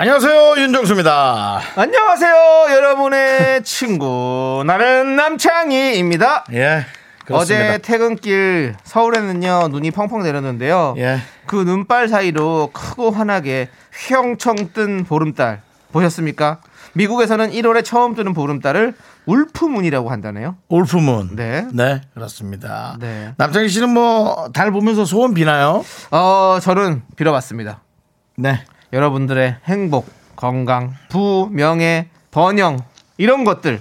안녕하세요 윤정수입니다. 안녕하세요, 여러분의 친구. 나는 남창희입니다. 예. 그렇습니다. 어제 퇴근길 서울에는요, 눈이 펑펑 내렸는데요. 예. 그 눈발 사이로 크고 환하게 휘영청 뜬 보름달. 보셨습니까? 미국에서는 1월에 처음 뜨는 보름달을 울프문이라고 한다네요. 울프문. 네. 네, 그렇습니다. 네. 남창희 씨는 뭐 달 보면서 소원 비나요? 어, 저는 빌어봤습니다. 네. 여러분들의 행복, 건강, 부, 명예, 번영, 이런 것들.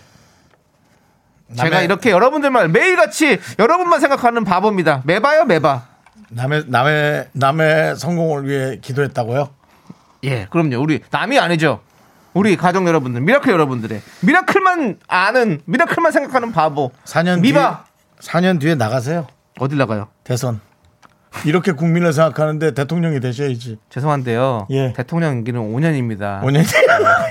제가 이렇게 여러분들만 매일같이 여러분만 생각하는 바보입니다. 미바요, 미바. 남의 남의 남의 성공을 위해 기도했다고요? 예, 그럼요. 우리 남이 아니죠. 우리 가족 여러분들, 미라클 여러분들의 미라클만 아는, 미라클만 생각하는 바보. 4년 미바. 뒤에 4년 뒤에 나가세요. 어딜 나가요? 대선. 이렇게 국민을 생각하는데 대통령이 되셔야지. 죄송한데요. 예. 대통령 임기는 5년입니다. 5년 뒤에.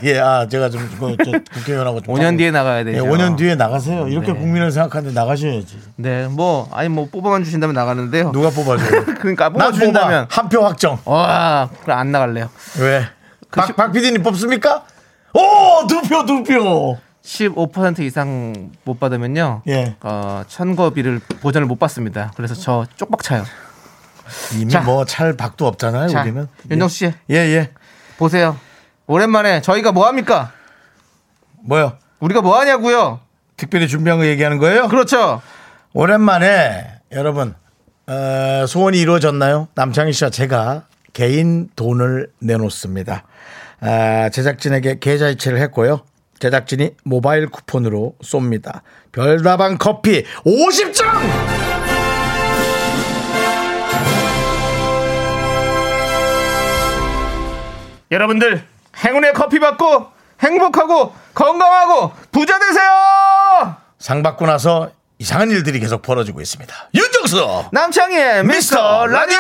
예, 아, 제가 좀, 그, 저 국회의원하고 좀. 5년 뒤에 나가야 예, 되죠. 5년 뒤에 나가세요. 이렇게 네. 국민을 생각하는데 나가셔야지. 네, 뭐 아니 뭐 뽑아만 주신다면 나가는데요. 누가 뽑아줘요? 그러니까 나 뽑아. 뽑아주신다면 한표 확정. 와, 그럼 안 나갈래요. 왜? 그 박, 시- 박 PD님 뽑습니까? 오! 두 표, 두 표! 15% 이상 못 받으면요. 예. 어, 천거비를 보전을 못 받습니다. 그래서 저 쪽박 차요. 이미 자. 뭐찰 박도 없잖아요, 자, 우리는. 윤정수 씨 예, 예. 보세요. 오랜만에 저희가 뭐 합니까? 뭐요? 우리가 뭐 하냐고요? 특별히 준비한 거 얘기하는 거예요? 그렇죠. 오랜만에 여러분 어, 소원이 이루어졌나요? 남창희 씨와 제가 개인 돈을 내놓습니다. 아, 제작진에게 계좌이체를 했고요. 제작진이 모바일 쿠폰으로 쏩니다. 별다방 커피 50장! 여러분들 행운의 커피 받고 행복하고 건강하고 부자 되세요. 상 받고 나서 이상한 일들이 계속 벌어지고 있습니다. 윤정수! 남창희의 미스터 라디오.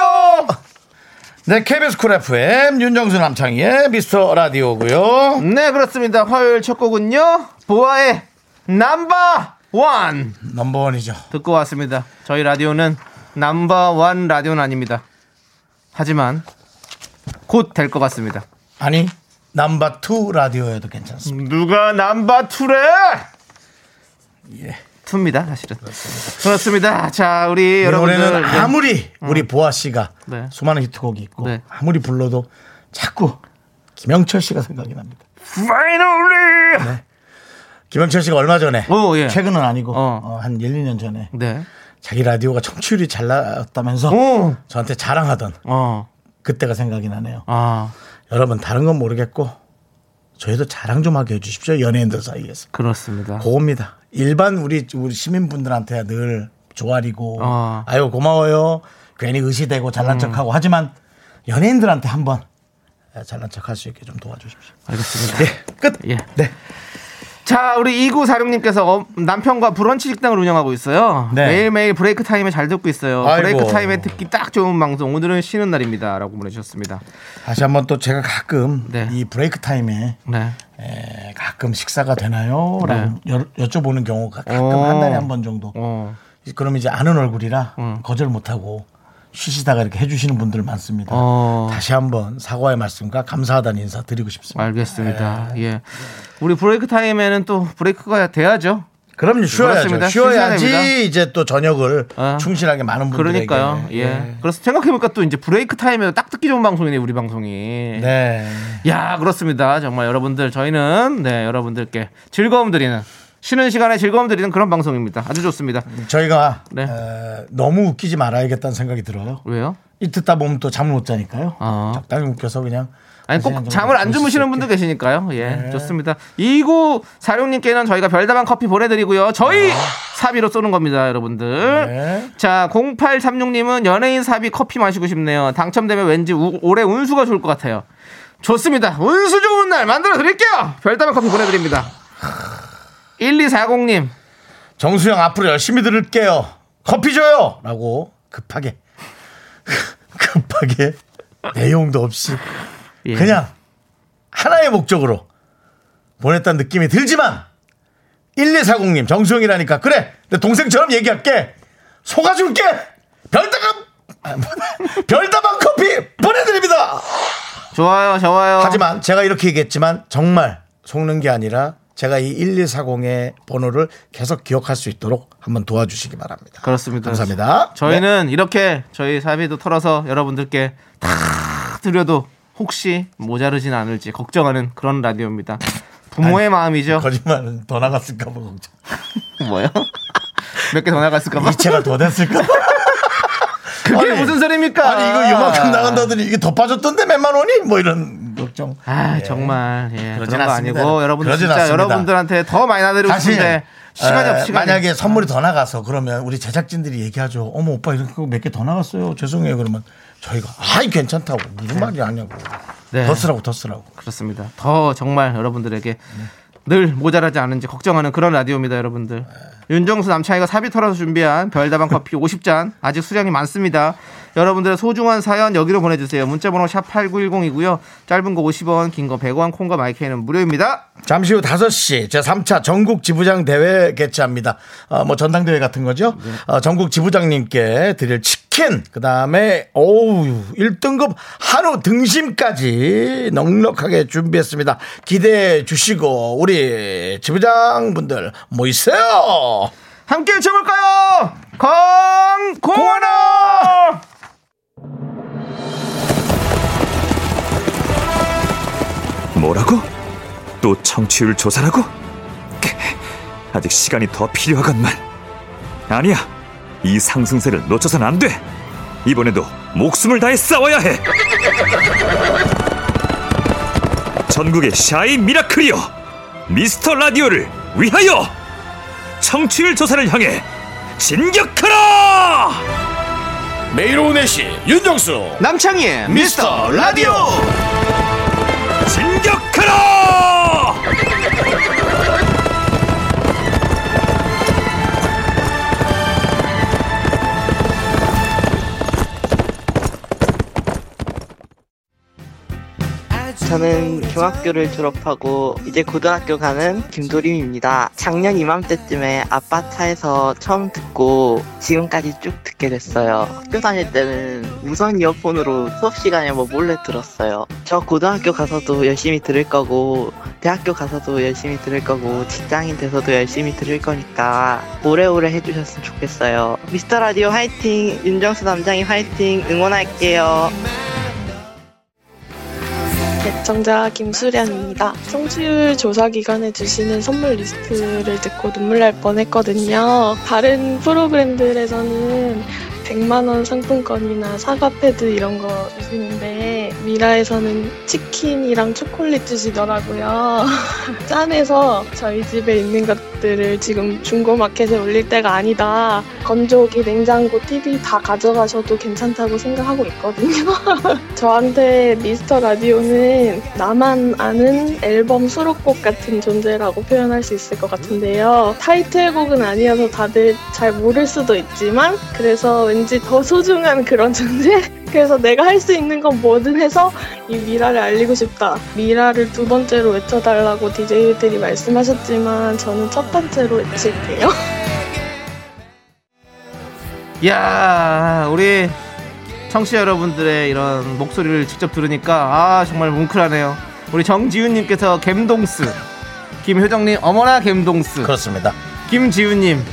네, KBS 쿨 FM 윤정수 남창희의 미스터 라디오고요. 네 그렇습니다. 화요일 첫 곡은요 보아의 number one 넘버원이죠. 듣고 왔습니다. 저희 라디오는 number one 라디오는 아닙니다. 하지만 곧 될 것 같습니다. 아니, number two 라디오여도 괜찮습니다. 누가 number two래? 예. two입니다, 사실은. 그렇습니다. 자, 우리 이 여러분들 네. 아무리 우리 보아 씨가 네. 수많은 히트곡이 있고 네. 아무리 불러도 자꾸 김영철 씨가 생각이 납니다. Finally! 김영철 씨가 얼마 전에 오, 예. 최근은 아니고 어. 어, 한 1, 2년 전에 네. 자기 라디오가 청취율이 잘 나왔다면서 오. 저한테 자랑하던 어. 그때가 생각이 나네요. 아, 여러분 다른 건 모르겠고 저희도 자랑 좀 하게 해주십시오. 연예인들 사이에서. 그렇습니다. 그겁니다. 일반 우리 우리 시민분들한테야 늘 조아리고 어. 아유 고마워요. 괜히 으스대고 잘난 척하고 하지만 연예인들한테 한번 잘난 척할 수 있게 좀 도와주십시오. 알겠습니다. 예, 끝. 예. 네. 자, 우리 2946님께서 남편과 브런치 식당을 운영하고 있어요. 네. 매일매일 브레이크 타임에 잘 듣고 있어요. 아이고. 브레이크 타임에 듣기 딱 좋은 방송. 오늘은 쉬는 날입니다. 라고 보내주셨습니다. 다시 한번 또 제가 가끔 네. 이 브레이크 타임에 네. 에, 가끔 식사가 되나요? 라고 여, 여쭤보는 경우가 가끔 어. 한 달에 한 번 정도. 어. 그럼 이제 아는 얼굴이라 거절 못하고 쉬시다가 이렇게 해주시는 분들 많습니다. 어. 다시 한번 사과의 말씀과 감사하다는 인사 드리고 싶습니다. 알겠습니다. 예. 우리 브레이크 타임에는 또 브레이크가 돼야죠. 그럼요, 쉬어야죠. 쉬어야지. 이제 또 저녁을 어. 충실하게 많은 분들에게. 그러니까요. 예. 그래서 생각해보니까 또 이제 브레이크 타임에도 딱 듣기 좋은 방송이네, 우리 방송이. 네. 야, 그렇습니다. 정말 여러분들, 저희는, 네, 여러분들께 즐거움 드리는, 쉬는 시간에 즐거움 드리는 그런 방송입니다. 아주 좋습니다. 저희가 네. 에, 너무 웃기지 말아야겠다는 생각이 들어요. 왜요? 이 듣다 보면 또 잠을 못 자니까요. 아. 적당히 웃겨서 그냥. 아니, 꼭 잠을 안 주무시는. 분들 계시니까요. 예, 네. 좋습니다. 2946님께는 저희가 별다방 커피 보내드리고요. 저희 사비로 쏘는 겁니다, 여러분들. 네. 자, 0836님은 연예인 사비 커피 마시고 싶네요. 당첨되면 왠지 우- 올해 운수가 좋을 것 같아요. 좋습니다. 운수 좋은 날 만들어 드릴게요. 별다방 커피 보내드립니다. 1240님, 정수영 앞으로 열심히 들을게요. 커피 줘요! 라고 급하게, 급하게 내용도 없이 예. 그냥 하나의 목적으로 보냈다는 느낌이 들지만 1240님 정수영이라니까 그래 내 동생처럼 얘기할게 속아줄게 별다방 별다방 커피 보내드립니다 좋아요, 좋아요. 하지만 제가 이렇게 얘기했지만 정말 속는 게 아니라 제가 이 1240의 번호를 계속 기억할 수 있도록 한번 도와주시기 바랍니다 그렇습니다. 감사합니다 저희는 네. 이렇게 저희 사비도 털어서 여러분들께 다 드려도 혹시 모자르진 않을지 걱정하는 그런 라디오입니다. 부모의 마음이죠. 거짓말은 더 나갔을까 봐 걱정 뭐요? 몇 개 더 나갔을까 봐. 이체가 더 됐을까 봐 그게 아니, 무슨 소리입니까? 아니 이거 이만큼 나간다더니 이게 더 빠졌던데 몇만 원이 뭐 이런 걱정. 아 정말 예, 그런 거. 아니고 여러분들 진짜 않습니다. 여러분들한테 더 많이 나드리고 싶은데 시간이 에, 없 시간이 만약에 선물이 더 나가서 그러면 우리 제작진들이 얘기하죠. 어머 오빠 이거 몇 개 더 나갔어요. 죄송해요. 그러면 저희가 아이 괜찮다고 무슨 말이 아니냐고. 네. 더 쓰라고 더 쓰라고. 그렇습니다. 더 정말 여러분들에게 늘 모자라지 않은지 걱정하는 그런 라디오입니다, 여러분들. 윤정수 남창희가 사비 털어서 준비한 별다방 커피 50잔 아직 수량이 많습니다. 여러분들의 소중한 사연 여기로 보내주세요. 문자번호 샵 8910이고요. 짧은 거 50원, 긴 거 100원, 콩과 마이크는 무료입니다. 잠시 후 5시 제3차 전국 지부장 대회 개최합니다. 어, 뭐 전당대회 같은 거죠. 어, 전국 지부장님께 드릴 치 킨, 그 다음에 오우 1등급 한우 등심까지 넉넉하게 준비했습니다. 기대해 주시고 우리 지부장 분들 모이세요. 함께 외쳐볼까요? 건고하나! 뭐라고? 또 청취율 조사라고? 크, 아직 시간이 더 필요하건만. 아니야. 이 상승세를 놓쳐선 안 돼. 이번에도 목숨을 다해 싸워야 해. 전국의 shy 미라클이여. 미스터 라디오를 위하여 청취율 조사를 향해 진격하라! 매일 오후 4시 윤정수 남창희의 미스터 라디오 저는 중학교를 졸업하고 이제 고등학교 가는 김도림입니다. 작년 이맘때쯤에 아빠 차에서 처음 듣고 지금까지 쭉 듣게 됐어요. 학교 다닐 때는 무선 이어폰으로 수업 시간에 뭐 몰래 들었어요. 저 고등학교 가서도 열심히 들을 거고 대학교 가서도 열심히 들을 거고 직장인 돼서도 열심히 들을 거니까 오래오래 해주셨으면 좋겠어요. 미스터 라디오 화이팅! 윤정수 남장이 화이팅! 응원할게요. 애청자 김수련입니다. 청취율 조사 기간에 주시는 선물 리스트를 듣고 눈물 날 뻔했거든요. 다른 프로그램들에서는 100만원 상품권이나 사과 패드 이런 거 주시는데 미라에서는 치킨이랑 초콜릿 주시더라고요. 짠해서 저희 집에 있는 것들을 지금 중고마켓에 올릴 때가 아니다. 건조기, 냉장고, TV 다 가져가셔도 괜찮다고 생각하고 있거든요. 저한테 미스터 라디오는 나만 아는 앨범 수록곡 같은 존재라고 표현할 수 있을 것 같은데요. 타이틀곡은 아니어서 다들 잘 모를 수도 있지만 그래서 왠지 더 소중한 그런 존재? 그래서 내가 할 수 있는 건 뭐든 해서 이 미라를 알리고 싶다. 미라를 두 번째로 외쳐달라고 DJ들이 말씀하셨지만 저는 첫 번째로 외칠게요. 야 우리 청취자 여러분들의 이런 목소리를 직접 들으니까 아 정말 뭉클하네요. 우리 정지윤님께서 갬동스, 김효정님 어머나 갬동스, 그렇습니다. 김지윤님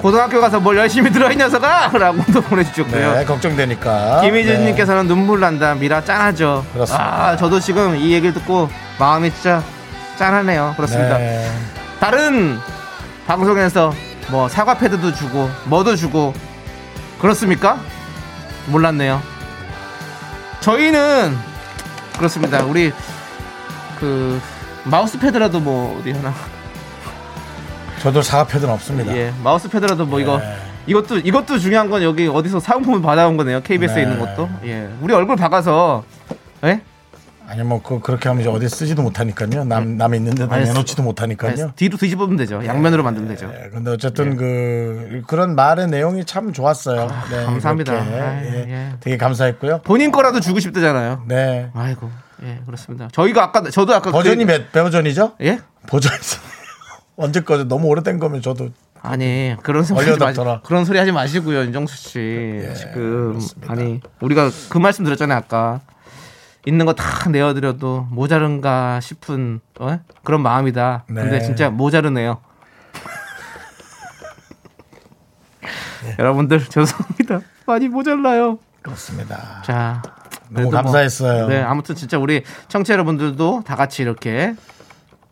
고등학교 가서 뭘 열심히 들어 이 녀석아 라고도 보내주셨고요. 네, 걱정되니까. 김희진님께서는 눈물 난다 미라 짠하죠. 그렇습니다. 아 저도 지금 이 얘기를 듣고 마음이 진짜 짠하네요. 네. 그렇습니다. 네. 다른 방송에서 뭐 사과 패드도 주고 뭐도 주고 그렇습니까? 몰랐네요. 저희는 그렇습니다. 우리 그 마우스 패드라도 뭐 어디 하나 저도 사과패드는 없습니다. 예 마우스 패드라도 뭐 이거 네. 이것도 이것도 중요한 건 여기 어디서 사은품을 받아온 거네요. KBS에 네. 있는 것도 예 우리 얼굴 박아서 예 아니 뭐 그, 그렇게 하면 이제 어디 쓰지도 못하니까요. 남, 남 있는데도 아니, 내놓지도 못하니까요. 뒤로 뒤집으면 되죠. 양면으로 만들면 되죠. 예, 근데 어쨌든 그 그런 말의 내용이 참 좋았어요. 네, 아, 감사합니다. 이렇게, 아유, 예, 예. 되게 감사했고요. 본인 거라도 주고 싶다잖아요. 네. 아이고, 예, 그렇습니다. 저희가 아까 저도 아까 버전이 그- 몇 버전이죠? 예? 버전이 언제 거죠? 너무 오래된 거면 저도 아니 그런 소리 하지 마. 그런 소리 하지 마시고요, 윤정수 씨. 지금 아니 우리가 그 말씀 드렸잖아요 아까 있는 거 다 내어드려도 모자른가 싶은 어? 그런 마음이다. 네. 근데 진짜 모자르네요. 여러분들 죄송합니다. 많이 모자라요. 그렇습니다. 자. 너무 뭐, 감사했어요. 네, 아무튼 진짜 우리 청취자 여러분들도 다 같이 이렇게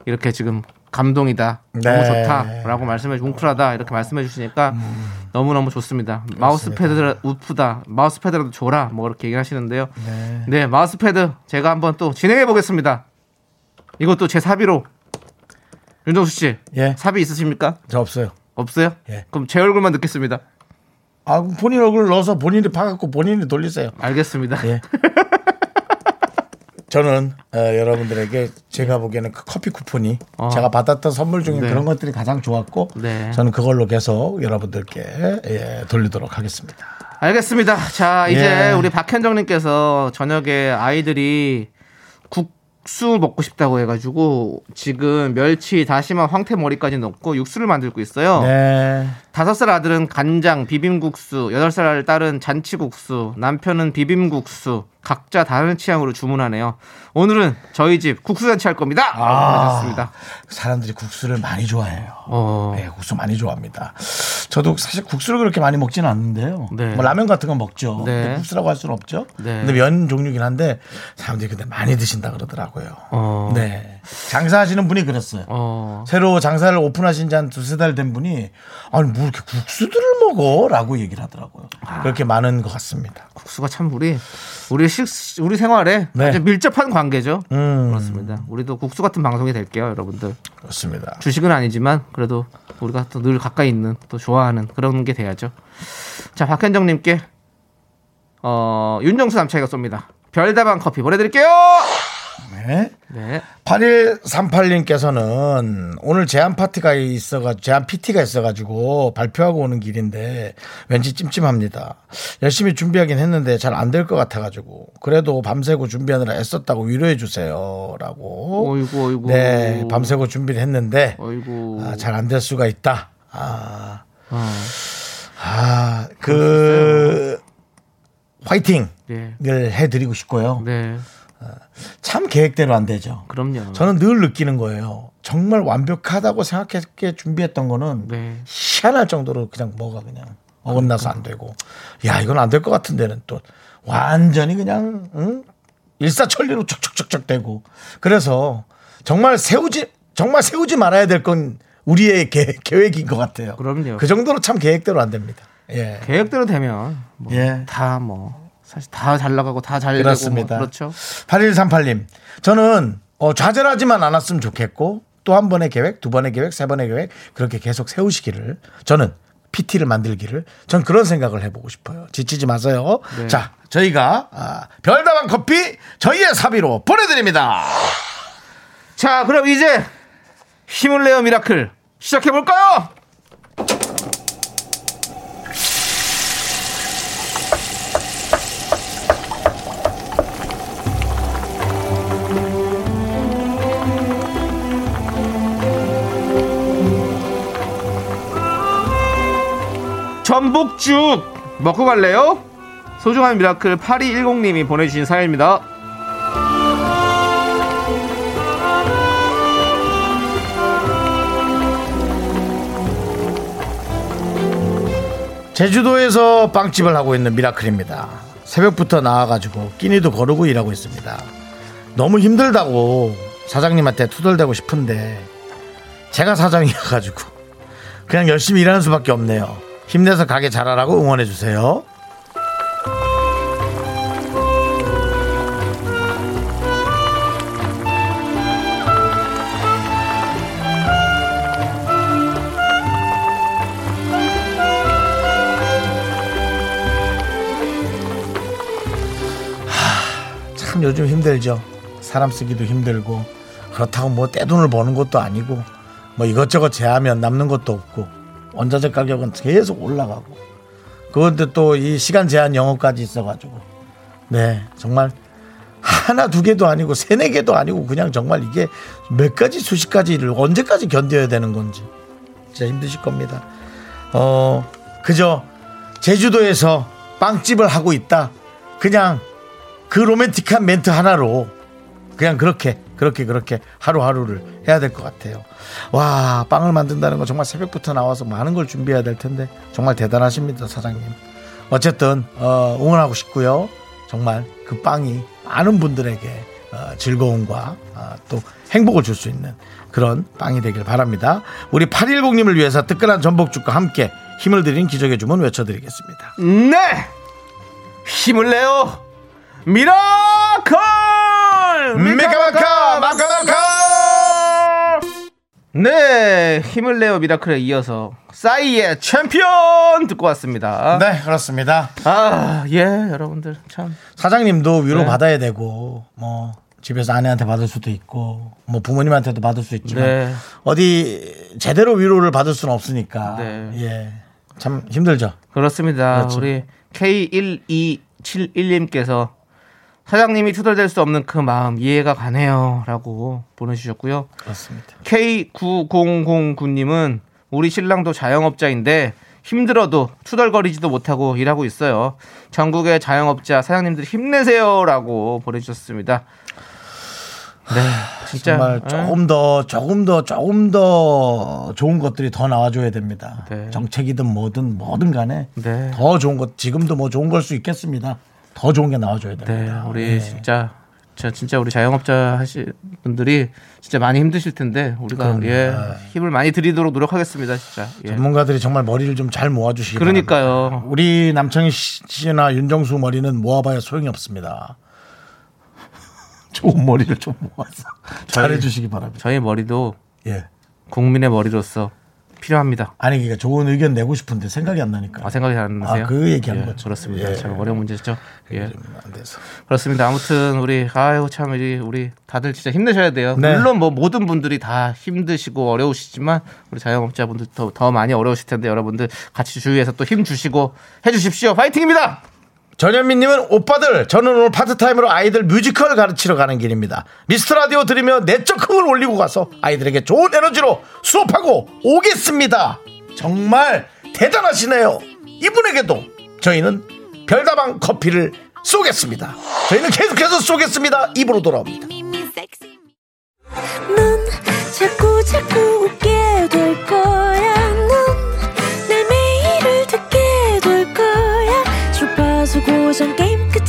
이렇게 지금 감동이다. 너무 네. 좋다라고 말씀해 주 뭉클하다 이렇게 말씀해 주시니까 음. 너무너무 좋습니다. 마우스 패드 우프다. 마우스 패드라도 줘라. 뭐 그렇게 얘기하시는데요. 네. 마우스 패드 제가 한번 또 진행해 보겠습니다. 이것도 제 사비로 윤정수 씨 예. 사비 있으십니까? 저 없어요. 없어요? 예. 그럼 제 얼굴만 넣겠습니다. 아, 본인 얼굴 넣어서 본인이 파갖고 본인이 돌리세요. 알겠습니다. 예. 저는 어, 여러분들에게 제가 보기에는 그 커피 쿠폰이 어. 제가 받았던 선물 중에 네. 그런 것들이 가장 좋았고 네. 저는 그걸로 계속 여러분들께 예, 돌리도록 하겠습니다. 알겠습니다. 자, 이제 예. 우리 박현정님께서 저녁에 아이들이 국수 먹고 싶다고 해가지고 지금 멸치, 다시마, 황태 머리까지 넣고 육수를 만들고 있어요. 네. 다섯 살 아들은 간장, 비빔국수, 여덟 살 딸은 잔치국수, 남편은 비빔국수, 각자 다른 취향으로 주문하네요. 오늘은 저희 집 국수 잔치 할 겁니다. 아. 사람들이 국수를 많이 좋아해요. 어. 네, 국수 많이 좋아합니다. 저도 사실 국수를 그렇게 많이 먹지는 않는데요. 네. 뭐 라면 같은 건 먹죠. 네. 국수라고 할 수는 없죠. 네. 근데 면 종류긴 한데 사람들이 근데 많이 드신다 그러더라고요. 어. 네. 장사하시는 분이 그랬어요. 어. 새로 장사를 오픈하신 지 한 두세 달 된 분이 아니 뭐 이렇게 국수들을 먹어? 라고 얘기를 하더라고요. 아. 그렇게 많은 것 같습니다. 국수가 참 우리 우리 식 우리 생활에 네. 밀접한 관계죠. 음, 그렇습니다. 우리도 국수 같은 방송이 될게요, 여러분들. 그렇습니다. 주식은 아니지만 그래도 우리가 또 늘 가까이 있는 또 좋아하는 그런 게 돼야죠. 자, 박현정님께 어 윤정수 남창이가 쏩니다. 별다방 커피 보내드릴게요. 네. 네. 8138님께서는 오늘 제안 파티가 있어가지고, 제안 PT가 있어가지고 발표하고 오는 길인데 왠지 찜찜합니다. 열심히 준비하긴 했는데 잘 안 될 것 같아가지고 그래도 밤새고 준비하느라 애썼다고 위로해 주세요. 라고. 어이구, 어이구. 네. 밤새고 준비를 했는데. 아, 잘안 될 수가 있다. 아, 어, 아, 그, 화이팅을 네. 해드리고 싶고요. 네. 참 계획대로 안 되죠. 그럼요. 저는 늘 느끼는 거예요. 정말 완벽하다고 생각했게 준비했던 거는 네. 희한할 정도로 그냥 뭐가 그냥 어긋나서 안 되고 야 이건 안 될 것 같은 데는 또 완전히 그냥 응? 일사천리로 척척척척 되고 그래서 정말 세우지 정말 세우지 말아야 될 건 우리의 계, 계획인 것 같아요. 그럼요. 그 정도로 참 계획대로 안 됩니다. 예. 계획대로 되면 뭐 예. 다뭐 사실 다 잘 나가고 다잘 되고 그렇습니다. 뭐 그렇죠. 8138님, 저는 어, 좌절하지만 않았으면 좋겠고 또 한 번의 계획, 두 번의 계획, 세 번의 계획 그렇게 계속 세우시기를 저는 PT를 만들기를 전 그런 생각을 해보고 싶어요. 지치지 마세요. 네. 자, 저희가 아, 별다방 커피 저희의 사비로 보내드립니다. 자, 그럼 이제 힘을 내어 미라클 시작해 볼까요? 전복죽 먹고 갈래요? 소중한 미라클 8210님이 보내주신 사연입니다. 제주도에서 빵집을 하고 있는 미라클입니다. 새벽부터 나와가지고 끼니도 거르고 일하고 있습니다. 너무 힘들다고 사장님한테 투덜대고 싶은데 제가 사장이어가지고 그냥 열심히 일하는 수밖에 없네요. 힘내서 가게 잘하라고 응원해 주세요. 참 요즘 힘들죠. 사람 쓰기도 힘들고 그렇다고 뭐 떼돈을 버는 것도 아니고 뭐 이것저것 제하면 남는 것도 없고 원자재 가격은 계속 올라가고 그런데 또 이 시간 제한 영업까지 있어가지고 네 정말 하나 두 개도 아니고 세네 개도 아니고 그냥 정말 이게 몇 가지 수십 가지를 언제까지 견뎌야 되는 건지 진짜 힘드실 겁니다. 어 그저 제주도에서 빵집을 하고 있다. 그냥 그 로맨틱한 멘트 하나로 그냥 그렇게 그렇게 그렇게 하루하루를 해야 될 것 같아요. 와 빵을 만든다는 거 정말 새벽부터 나와서 많은 걸 준비해야 될 텐데 정말 대단하십니다 사장님. 어쨌든 어, 응원하고 싶고요. 정말 그 빵이 많은 분들에게 어, 즐거움과 어, 또 행복을 줄 수 있는 그런 빵이 되길 바랍니다. 우리 810님을 위해서 뜨끈한 전복죽과 함께 힘을 드릴 기적의 주문 외쳐드리겠습니다. 네! 힘을 내요! 미라클! 미카마카 마카마카 네, 힘을 내요 미라클에 이어서 싸이의 챔피언 듣고 왔습니다. 네 그렇습니다. 아, 예, 여러분들 참. 사장님도 위로 네. 받아야 되고 뭐 집에서 아내한테 받을 수도 있고 뭐 부모님한테도 받을 수 있지만 네. 어디 제대로 위로를 받을 수는 없으니까 네. 예. 참 힘들죠. 그렇습니다. 그렇죠. 우리 K1271님께서 사장님이 투덜댈 수 없는 그 마음 이해가 가네요. 라고 보내주셨고요. 그렇습니다. K9009님은 우리 신랑도 자영업자인데 힘들어도 투덜거리지도 못하고 일하고 있어요. 전국의 자영업자 사장님들 힘내세요 라고 보내주셨습니다. 네, 진짜 정말 예? 조금 더 조금 더 조금 더 좋은 것들이 더 나와줘야 됩니다. 네. 정책이든 뭐든 뭐든 간에 네. 더 좋은 것 지금도 뭐 좋은 걸 수 있겠습니다. 더 좋은 게 나와줘야 네, 됩니다. 우리 예. 진짜 저 진짜 우리 자영업자 하실 분들이 진짜 많이 힘드실 텐데 우리가. 예 아. 힘을 많이 드리도록 노력하겠습니다, 진짜. 예. 전문가들이 정말 머리를 좀 잘 모아주시기 바랍니다. 그러니까요. 우리 남창희 씨나 윤정수 머리는 모아봐야 소용이 없습니다. 좋은 머리를 좀 모아서 잘해주시기 바랍니다. 저희 머리도 예. 국민의 머리로서 필요합니다. 아니 그러니까 좋은 의견 내고 싶은데 생각이 안 나니까. 아, 생각이 안 나세요? 아, 그 얘기하는 예, 거죠. 그렇습니다. 예. 참 어려운 문제죠. 예. 좀안 돼서. 그렇습니다. 아무튼 우리 아유 참 우리 우리 다들 진짜 힘내셔야 돼요. 네. 물론 뭐 모든 분들이 다 힘드시고 어려우시지만 우리 자영업자분들 더, 더 많이 어려우실 텐데 여러분들 같이 주위에서 또 힘 주시고 해 주십시오. 파이팅입니다. 전현민님은 오빠들 저는 오늘 파트타임으로 아이들 뮤지컬 가르치러 가는 길입니다. 미스터 라디오 들으며 내적 흥을 올리고 가서 아이들에게 좋은 에너지로 수업하고 오겠습니다. 정말 대단하시네요. 이분에게도 저희는 별다방 커피를 쏘겠습니다. 저희는 계속해서 쏘겠습니다. 입으로 돌아옵니다.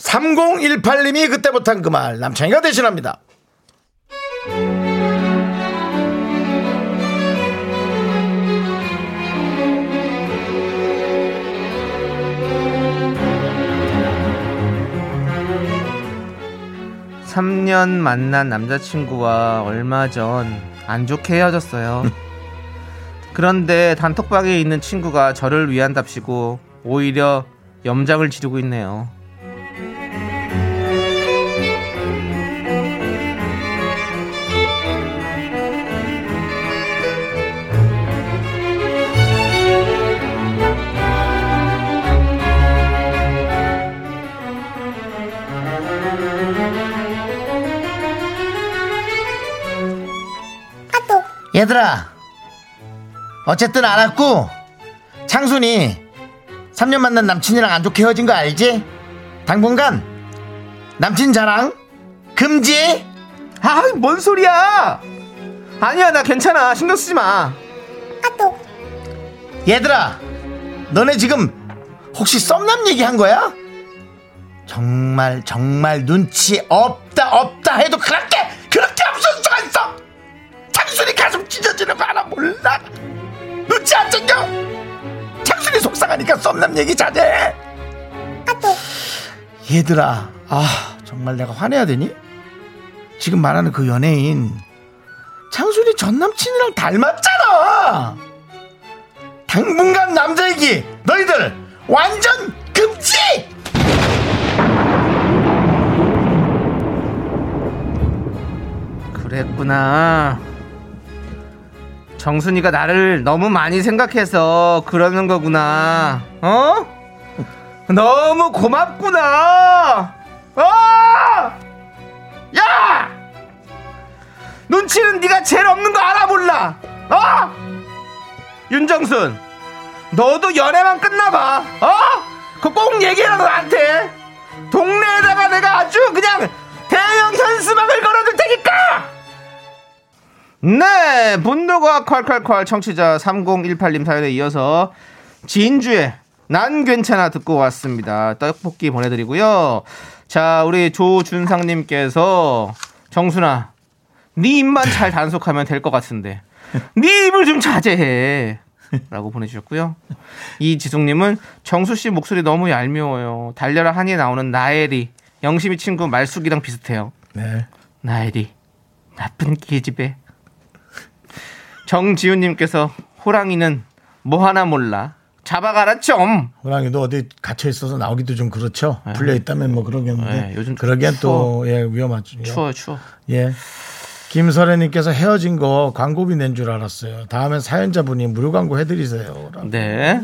3018님이 그때 못한 그 말 남창희가 대신합니다. 삼 년 만난 남자친구와 얼마 전 안 좋게 헤어졌어요. 그런데 단톡방에 있는 친구가 저를 위한답시고 오히려 염장을 지르고 있네요. 얘들아 어쨌든 알았고 창순이 3년 만난 남친이랑 안 좋게 헤어진 거 알지? 당분간 남친 자랑 금지 아, 뭔 소리야? 아니야, 나 괜찮아. 신경 쓰지 마. 얘들아 너네 지금 혹시 썸남 얘기한 거야? 정말 정말 눈치 없다 없다 해도 그렇게 어떻게 없을 수가 있어 장순이 가슴 찢어지는 거 하나 몰라. 눈치 안 챙겨? 장순이 속상하니까 썸남 얘기 자제해. 얘들아 아 정말 내가 화내야 되니? 지금 말하는 그 연예인 장순이 전 남친이랑 닮았잖아. 당분간 남자 얘기 너희들 완전 금지! 그랬구나. 정순이가 나를 너무 많이 생각해서 그러는 거구나. 어? 너무 고맙구나. 어! 야! 눈치는 네가 제일 없는 거 알아 몰라. 어? 윤정순, 너도 연애만 끝나봐. 어? 그꼭 얘기해라 너한테. 동네에다가 내가 아주 그냥 대형 현수막을. 네, 분노가 콸콸콸 청취자 3018님 사연에 이어서 진주의 난 괜찮아 듣고 왔습니다. 떡볶이 보내드리고요. 자, 우리 조준상님께서 정순아, 네 입만 잘 단속하면 될 것 같은데 네 입을 좀 자제해. 라고 보내주셨고요. 이지숙님은 정수 씨 목소리 너무 얄미워요. 달려라 한이에 나오는 나엘이 영심이 친구 말숙이랑 비슷해요. 네. 나엘이 나쁜 계집애. 정지훈님께서 호랑이는 뭐 하나 몰라. 잡아가라 좀. 호랑이도 어디 갇혀 있어서 나오기도 좀 그렇죠. 풀려 있다면 뭐 그러겠는데. 네, 요즘 그러기엔 추워. 또 예, 위험하죠. 추워요 추워. 예. 김설애님께서 헤어진 거 광고비 낸 줄 알았어요. 다음엔 사연자분이 무료 광고 해드리세요. 라고. 네.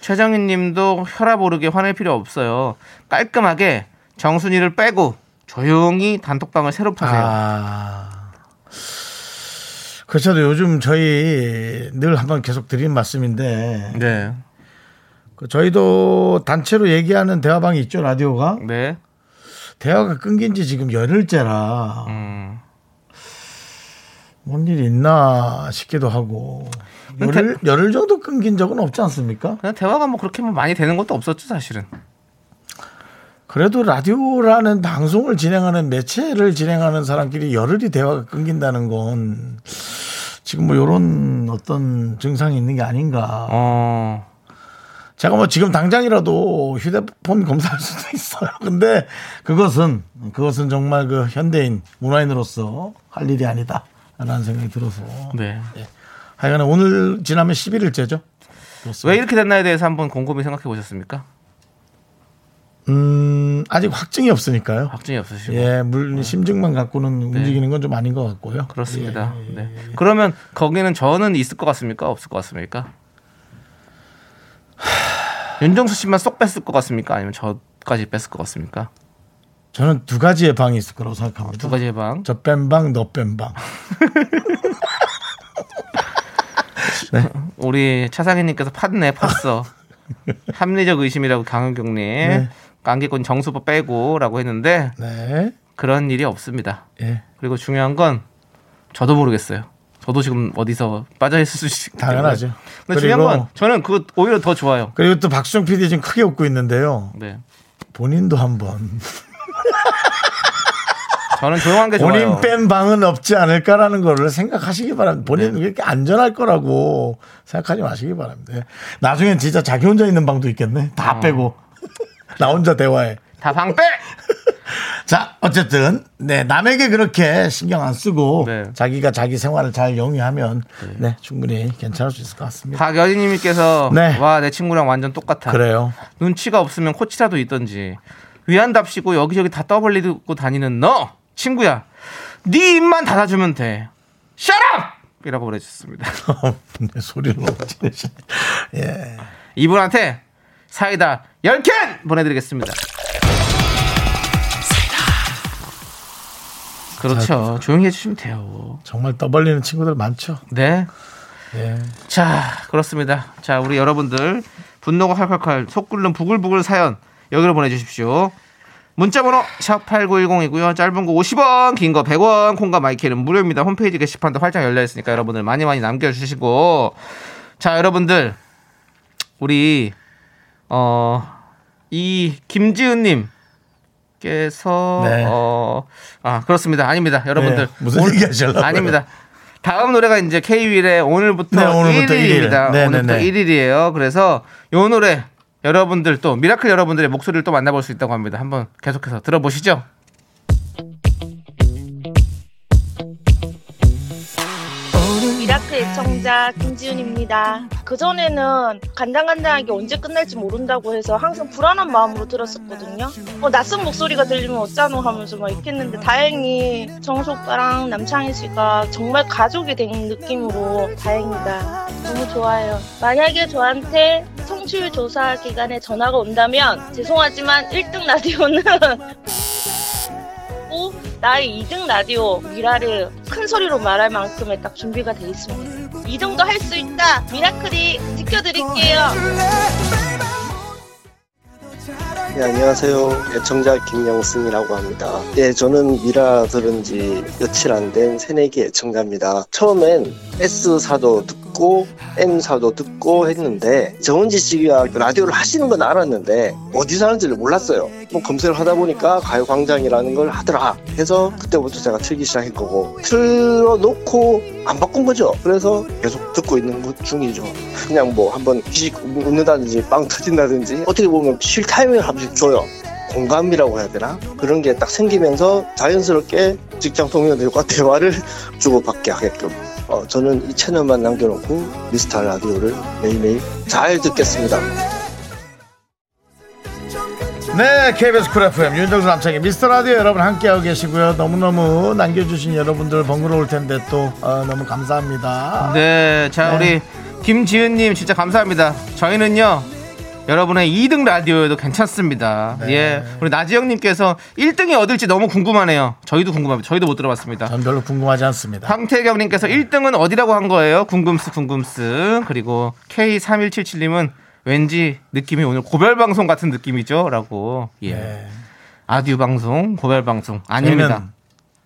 최정희 님도 혈압 오르게 화낼 필요 없어요. 깔끔하게 정순이를 빼고 조용히 단톡방을 새로 파세요. 아. 그렇죠. 요즘 저희 늘 한번 계속 드린 말씀인데 네. 그 저희도 단체로 얘기하는 대화방이 있죠 라디오가 네. 대화가 끊긴 지 지금 열흘째라 음. 뭔 일 이 있나 싶기도 하고 열흘, 열흘 정도 끊긴 적은 없지 않습니까? 그냥 대화가 뭐 그렇게 뭐 많이 되는 것도 없었죠, 사실은. 그래도 라디오라는 방송을 진행하는 매체를 진행하는 사람끼리 열흘이 대화가 끊긴다는 건 지금 뭐 이런 어떤 증상이 있는 게 아닌가. 어. 제가 뭐 지금 당장이라도 휴대폰 검사할 수도 있어요. 근데 그것은 그것은 정말 그 현대인 문화인으로서 할 일이 아니다라는 생각이 들어서 네. 하여간 오늘 지나면 11일째죠. 왜 이렇게 됐나에 대해서 한번 곰곰이 생각해 보셨습니까? 음, 아직 확증이 없으니까요. 확증이 없으시고. 예, 물 심증만 갖고는 움직이는 건 좀 아닌 것 같고요. 그렇습니다. 예, 예, 네. 그러면 거기는 저는 있을 것 같습니까? 없을 것 같습니까? 윤정수 씨만 쏙 뺐을 것 같습니까? 아니면 저까지 뺐을 것 같습니까? 저는 두 가지의 방이 있을 거라고 생각합니다. 두 가지의 방. 저 뺀 방, 너 뺀 방. 우리 차상희님께서 팠네, 팠어. 합리적 의심이라고 강은경님. 네. 깡기꾼 정수법 빼고라고 했는데 네. 그런 일이 없습니다. 예. 그리고 중요한 건 저도 모르겠어요. 저도 지금 어디서 빠져 있을 수 있기 때문에. 당연하죠. 근데 중요한 건 저는 그 오히려 더 좋아요. 그리고 또 박수정 PD 지금 크게 웃고 있는데요. 네. 본인도 한번 저는 조용한 게 좋아요. 본인 뺀 방은 없지 않을까라는 거를 생각하시기 바랍니다. 본인 은 그렇게 안전할 거라고 생각하지 마시기 바랍니다. 예. 나중엔 진짜 자기 혼자 있는 방도 있겠네. 다 어. 빼고 나 혼자 대화해. 다방 빼. 자, 어쨌든 네 남에게 그렇게 신경 안 쓰고 네. 자기가 자기 생활을 잘 영위하면 네 충분히 괜찮을 수 있을 것 같습니다. 박여진님께서 네. 와 내 친구랑 완전 똑같아. 그래요. 눈치가 없으면 코치라도 있던지 위안답시고 여기저기 다 떠벌리고 다니는 너 친구야. 네 입만 닫아주면 돼. Up! 이라고 보내주셨습니다. 네, 소리를 너무 지르시네. 예. 이분한테 사이다 10캔 보내드리겠습니다. 그렇죠. 조용히 해주시면 돼요. 정말 떠벌리는 친구들 많죠. 네. 예. 자, 그렇습니다. 자, 우리 여러분들 분노가 칼칼칼 속 끓는 부글부글 사연 여기로 보내주십시오. 문자번호 샵 8910이고요. 짧은 거 50원, 긴 거 100원, 콩과 마이크는 무료입니다. 홈페이지 게시판도 활짝 열려 있으니까 여러분들 많이 많이 남겨주시고 자, 여러분들 우리 어 이 김지은님 께서 네. 어, 아 그렇습니다. 아닙니다, 여러분들. 네, 무슨 오늘- 얘기 하시려고요? 아닙니다. 다음 노래가 이제 K-윌의 오늘부터, 네, 오늘부터 1일입니다. 일일. 네, 오늘부터 네, 네. 1일이에요. 그래서 요 노래 여러분들 또 미라클 여러분들의 목소리를 또 만나볼 수 있다고 합니다. 한번 계속해서 들어보시죠. 미라클 애청자 김지윤입니다. 그전에는 간당간당하게 언제 끝날지 모른다고 해서 항상 불안한 마음으로 들었었거든요. 어, 낯선 목소리가 들리면 어쩌노 하면서 막 이렇게 했는데 다행히 정수 오빠랑 남창희 씨가 정말 가족이 된 느낌으로 다행이다. 너무 좋아요. 만약에 저한테 청취율 조사 기간에 전화가 온다면 죄송하지만 1등 라디오는 고 나의 2등 라디오 미라를 큰 소리로 말할 만큼의 딱 준비가 돼 있습니다. 2등도 할 수 있다. 미라클이 지켜드릴게요. 네, 안녕하세요. 애청자 김영승이라고 합니다. 네, 저는 미라 들은 지 며칠 안 된 새내기 애청자입니다. 처음엔 S사도 듣고 N사도 듣고 했는데 정은지 씨가 라디오를 하시는 건 알았는데 어디서 하는지를 몰랐어요. 뭐 검색을 하다 보니까 가요광장이라는 걸 하더라 해서 그때부터 제가 틀기 시작한 거고 틀어놓고 안 바꾼 거죠. 그래서 계속 듣고 있는 것 중이죠. 그냥 뭐 한번 씩 웃는다든지 빵 터진다든지 어떻게 보면 쉴 타이밍을 한 번씩 줘요. 공감이라고 해야 되나? 그런 게 딱 생기면서 자연스럽게 직장 동료들과 대화를 주고받게 하게끔. 어, 저는 이 채널만 남겨놓고 미스터 라디오를 매일매일 잘 듣겠습니다. 네, KBS 쿨 FM 윤정수 남창희의 미스터 라디오 여러분 함께하고 계시고요. 너무너무 남겨주신 여러분들 번거로울 텐데 또 어, 너무 감사합니다. 네, 자 우리 김지은님 진짜 감사합니다. 저희는요 여러분의 2등 라디오에도 괜찮습니다. 네. 예, 우리 나지영님께서 1등이 어딜지 너무 궁금하네요. 저희도 궁금합니다. 저희도 못 들어봤습니다. 전 별로 궁금하지 않습니다. 황태경님께서 1등은 어디라고 한 거예요? 궁금스 궁금스. 그리고 K3177님은 왠지 느낌이 오늘 고별 방송 같은 느낌이죠 라고. 예. 네. 아디오 방송, 고별 방송 아닙니다.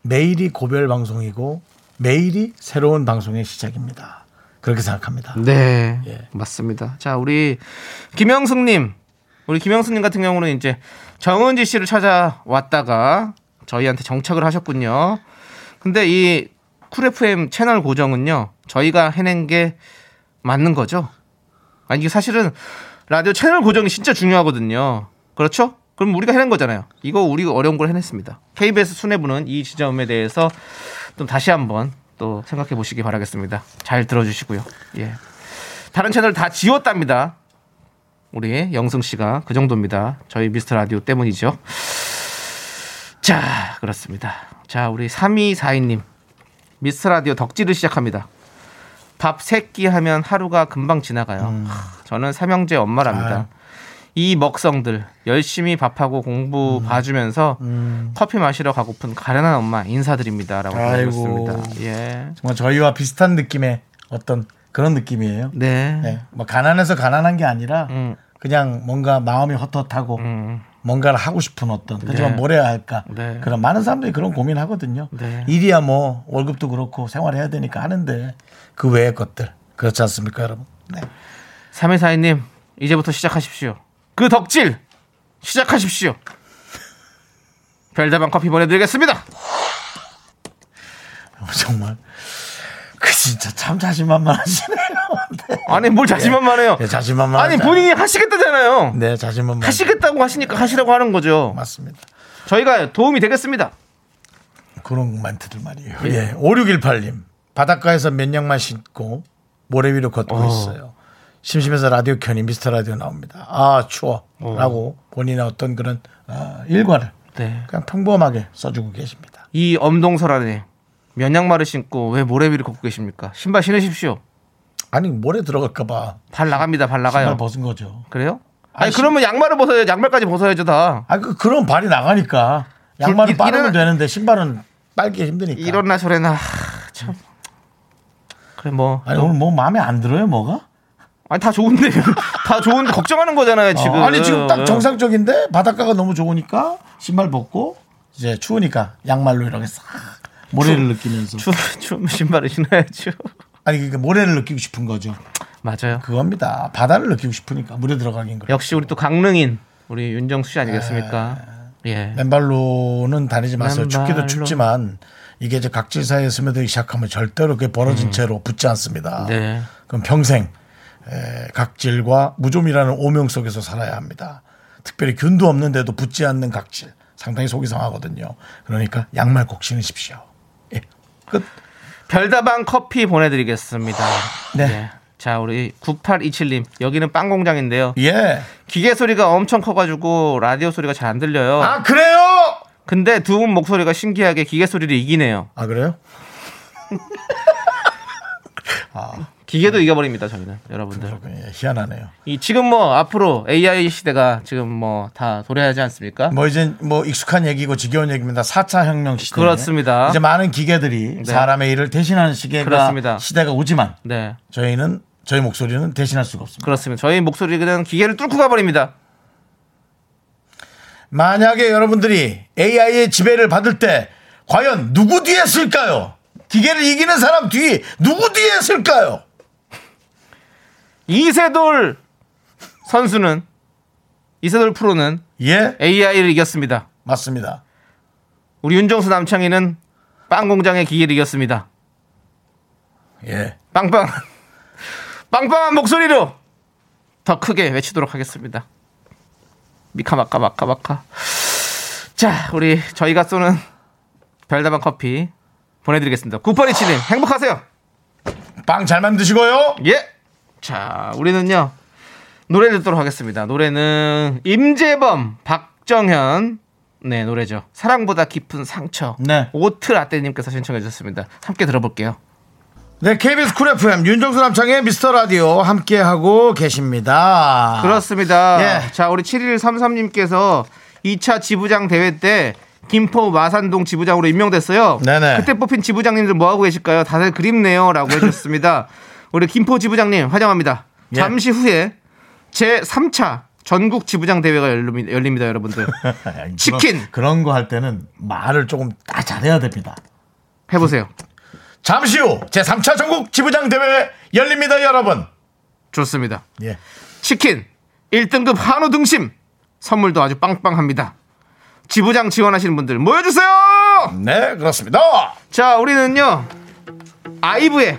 매일이 고별 방송이고 매일이 새로운 방송의 시작입니다. 그렇게 생각합니다. 네, 예. 맞습니다. 자, 우리 김영숙님, 우리 김영숙님 같은 경우는 이제 정은지 씨를 찾아왔다가 저희한테 정착을 하셨군요. 근데 이 쿨 FM 채널 고정은요, 저희가 해낸 게 맞는 거죠? 아니, 이게 사실은 라디오 채널 고정이 진짜 중요하거든요. 그렇죠? 그럼 우리가 해낸 거잖아요. 이거 우리가 어려운 걸 해냈습니다. KBS 수뇌부는 이 지점에 대해서 좀 다시 한번 또 생각해 보시기 바라겠습니다. 잘 들어주시고요. 예. 다른 채널 다 지웠답니다. 우리 영승 씨가 그 정도입니다. 저희 미스터 라디오 때문이죠. 자, 그렇습니다. 자, 우리 3242님. 미스터 라디오 덕질을 시작합니다. 밥세끼 하면 하루가 금방 지나가요. 하, 저는 삼형제 엄마랍니다. 아유. 이 먹성들 열심히 밥하고 공부 봐주면서 커피 마시러 가고픈 가련한 엄마 인사드립니다라고 아이고. 보내주셨습니다. 예. 정말 저희와 비슷한 느낌의 어떤 그런 느낌이에요. 네. 네. 뭐 가난해서 가난한 게 아니라 음, 그냥 뭔가 마음이 헛헛하고 음. 뭔가를 하고 싶은 어떤 하지만 네. 뭘 해야 할까 네. 그런 많은 사람들이 그런 고민하거든요. 네. 일이야 뭐 월급도 그렇고 생활해야 되니까 하는데 그 외의 것들 그렇지 않습니까, 여러분? 네. 3142님, 이제부터 시작하십시오. 그 덕질, 시작하십시오. 별다방 커피 보내드리겠습니다. 어, 정말 그 진짜 참 자신만만하시네요. 네. 아니, 뭘 자신만만해요. 네, 자신만만. 아니, 본인이 하시겠다잖아요. 네, 자신만만. 하시겠다고 하시니까 하시라고 하는 거죠. 맞습니다. 저희가 도움이 되겠습니다. 그런 멘트들 말이에요. 예. 5618님. 바닷가에서 면역만 신고 모래 위로 걷고 어. 있어요. 심심해서 라디오 켜니 미스터 라디오 나옵니다. 아, 추워. 라고 본인의 어떤 그런 아, 일과를 네. 그냥 평범하게 써주고 계십니다. 이 엄동설 안에 면양말을 신고 왜 모래 위를 걷고 계십니까? 신발 신으십시오. 아니, 모래 들어갈까봐 발 나갑니다. 발 나가요. 신발 벗은 거죠. 그래요? 아니, 아니, 그러면 양말을 벗어야 양말까지 벗어야죠 다. 아, 그, 그런 발이 나가니까 양말은 이- 빠르면 이런- 되는데 신발은 빨기 힘드니까. 이런나 저래나 하, 참. 그래 뭐 아니, 오늘 뭐 마음에 안 들어요, 뭐가? 아니 다 좋은데 다 좋은데 걱정하는 거잖아요 지금. 어, 아니 지금 딱 정상적인데 바닷가가 너무 좋으니까 신발 벗고 이제 추우니까 양말로 이렇게 싹 모래를 느끼면서 추, 추우면 신발을 신어야죠. 아니 그러니까 모래를 느끼고 싶은 거죠. 맞아요. 그겁니다. 바다를 느끼고 싶으니까 물에 들어가긴 그래. 역시 우리 또 강릉인 우리 윤정수 씨 아니겠습니까? 예. 맨발로는 다니지 마세요. 춥기도 맨발로. 춥지만 이게 이제 각질 사이에 스며들기 시작하면 절대로 그게 벌어진 채로 붙지 않습니다. 음. 네. 그럼 평생 에, 각질과 무좀이라는 오명 속에서 살아야 합니다. 특별히 균도 없는데도 붙지 않는 각질 상당히 속이 상하거든요. 그러니까 양말 꼭 신으십시오. 예. 끝. 별다방 커피 보내드리겠습니다. 네. 예. 자, 우리 9827님. 여기는 빵 공장인데요. 예. 기계 소리가 엄청 커가지고 라디오 소리가 잘 안 들려요. 아 그래요? 근데 두 분 목소리가 신기하게 기계 소리를 이기네요. 아 그래요? 기계도 이겨버립니다, 저희는. 여러분들. 예, 희한하네요. 이 지금 뭐 앞으로 AI 시대가 지금 뭐 다 도래하지 않습니까? 뭐 이제 뭐 익숙한 얘기고 지겨운 얘기입니다. 4차 혁명 시대. 그렇습니다. 이제 많은 기계들이 네. 사람의 일을 대신하는 시계가 그렇습니다. 시대가 오지만 네. 저희는 저희 목소리는 대신할 수가 없습니다. 그렇습니다. 저희 목소리는 기계를 뚫고 가버립니다. 만약에 여러분들이 AI의 지배를 받을 때 과연 누구 뒤에 쓸까요? 기계를 이기는 사람 뒤 누구 뒤에 쓸까요? 이세돌 선수는 이세돌 프로는 예, AI를 이겼습니다. 맞습니다. 우리 윤정수 남창희는 빵 공장의 기계를 이겼습니다. 예. 빵빵 빵빵한 목소리로 더 크게 외치도록 하겠습니다. 미카마카 마카마카. 자, 우리 저희가 쏘는 별다방 커피 보내드리겠습니다. 9827님 행복하세요. 빵 잘 만드시고요. 예. 자, 우리는요 노래 듣도록 하겠습니다. 노래는 임재범, 박정현 네 노래죠. 사랑보다 깊은 상처. 네. 오트 라떼님께서 신청해 주셨습니다. 함께 들어볼게요. 네, KBS 쿨 FM 윤정수 남창희의 미스터 라디오 함께 하고 계십니다. 그렇습니다. 예. 자, 우리 7133님께서 2차 지부장 대회 때 김포 마산동 지부장으로 임명됐어요. 네네. 그때 뽑힌 지부장님들 뭐 하고 계실까요? 다들 그립네요. 라고 해주셨습니다. 우리 김포 지부장님 환영합니다. 예. 잠시 후에 제 3차 전국 지부장 대회가 열립니다, 열립니다 여러분들. 치킨 그런, 그런 거 할 때는 말을 조금 다 잘해야 됩니다. 해보세요. 잠시 후 제 3차 전국 지부장 대회 열립니다, 여러분. 좋습니다. 예. 치킨 1등급 한우 등심 선물도 아주 빵빵합니다. 지부장 지원하시는 분들 모여주세요! 네, 그렇습니다. 자, 우리는요, 아이브의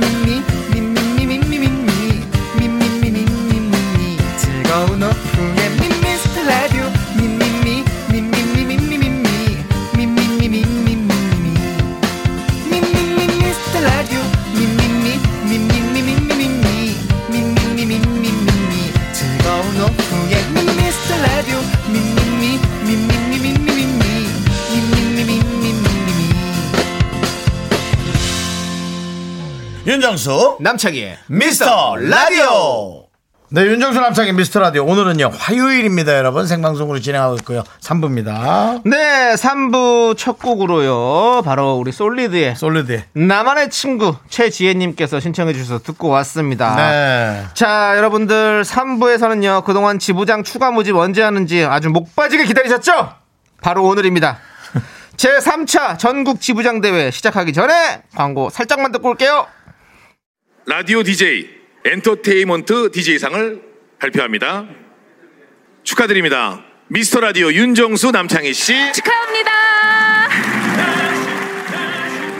윤정수 남창희의 미스터 라디오. 네, 윤정수 남창의 미스터 라디오. 오늘은요, 화요일입니다, 여러분. 생방송으로 진행하고 있고요. 3부입니다. 네, 3부 첫 곡으로요. 바로 우리 솔리드의 솔리드. 나만의 친구 최지혜님께서 신청해 주셔서 듣고 왔습니다. 네. 자, 여러분들 3부에서는요. 그동안 지부장 추가 모집 언제 하는지 아주 목 빠지게 기다리셨죠? 바로 오늘입니다. 제 3차 전국 지부장 대회 시작하기 전에 광고 살짝만 듣고 올게요. 라디오 DJ 엔터테인먼트 DJ상을 발표합니다. 축하드립니다. 미스터 라디오 윤정수 남창희 씨 축하합니다.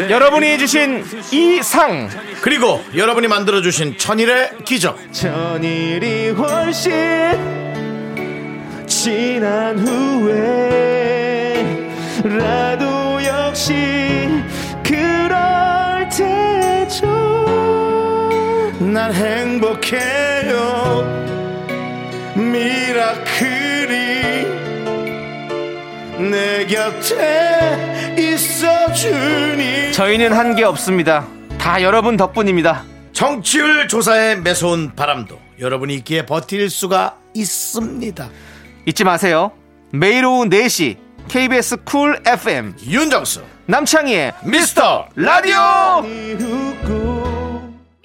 여러분이 주신 이 상 그리고 여러분이 만들어주신 천일의 기적. 전일이 훨씬 지난 후에 라도 역시 그럴 테죠 난 행복해요. 미라클이 내 곁에 있어주니. 저희는 한 게 없습니다 다 여러분 덕분입니다 정치율 조사에 매서운 바람도 여러분이 있기에 버틸 수가 있습니다. 잊지 마세요 매일 오후 4시 KBS 쿨 FM 윤정수 남창희의 미스터 라디오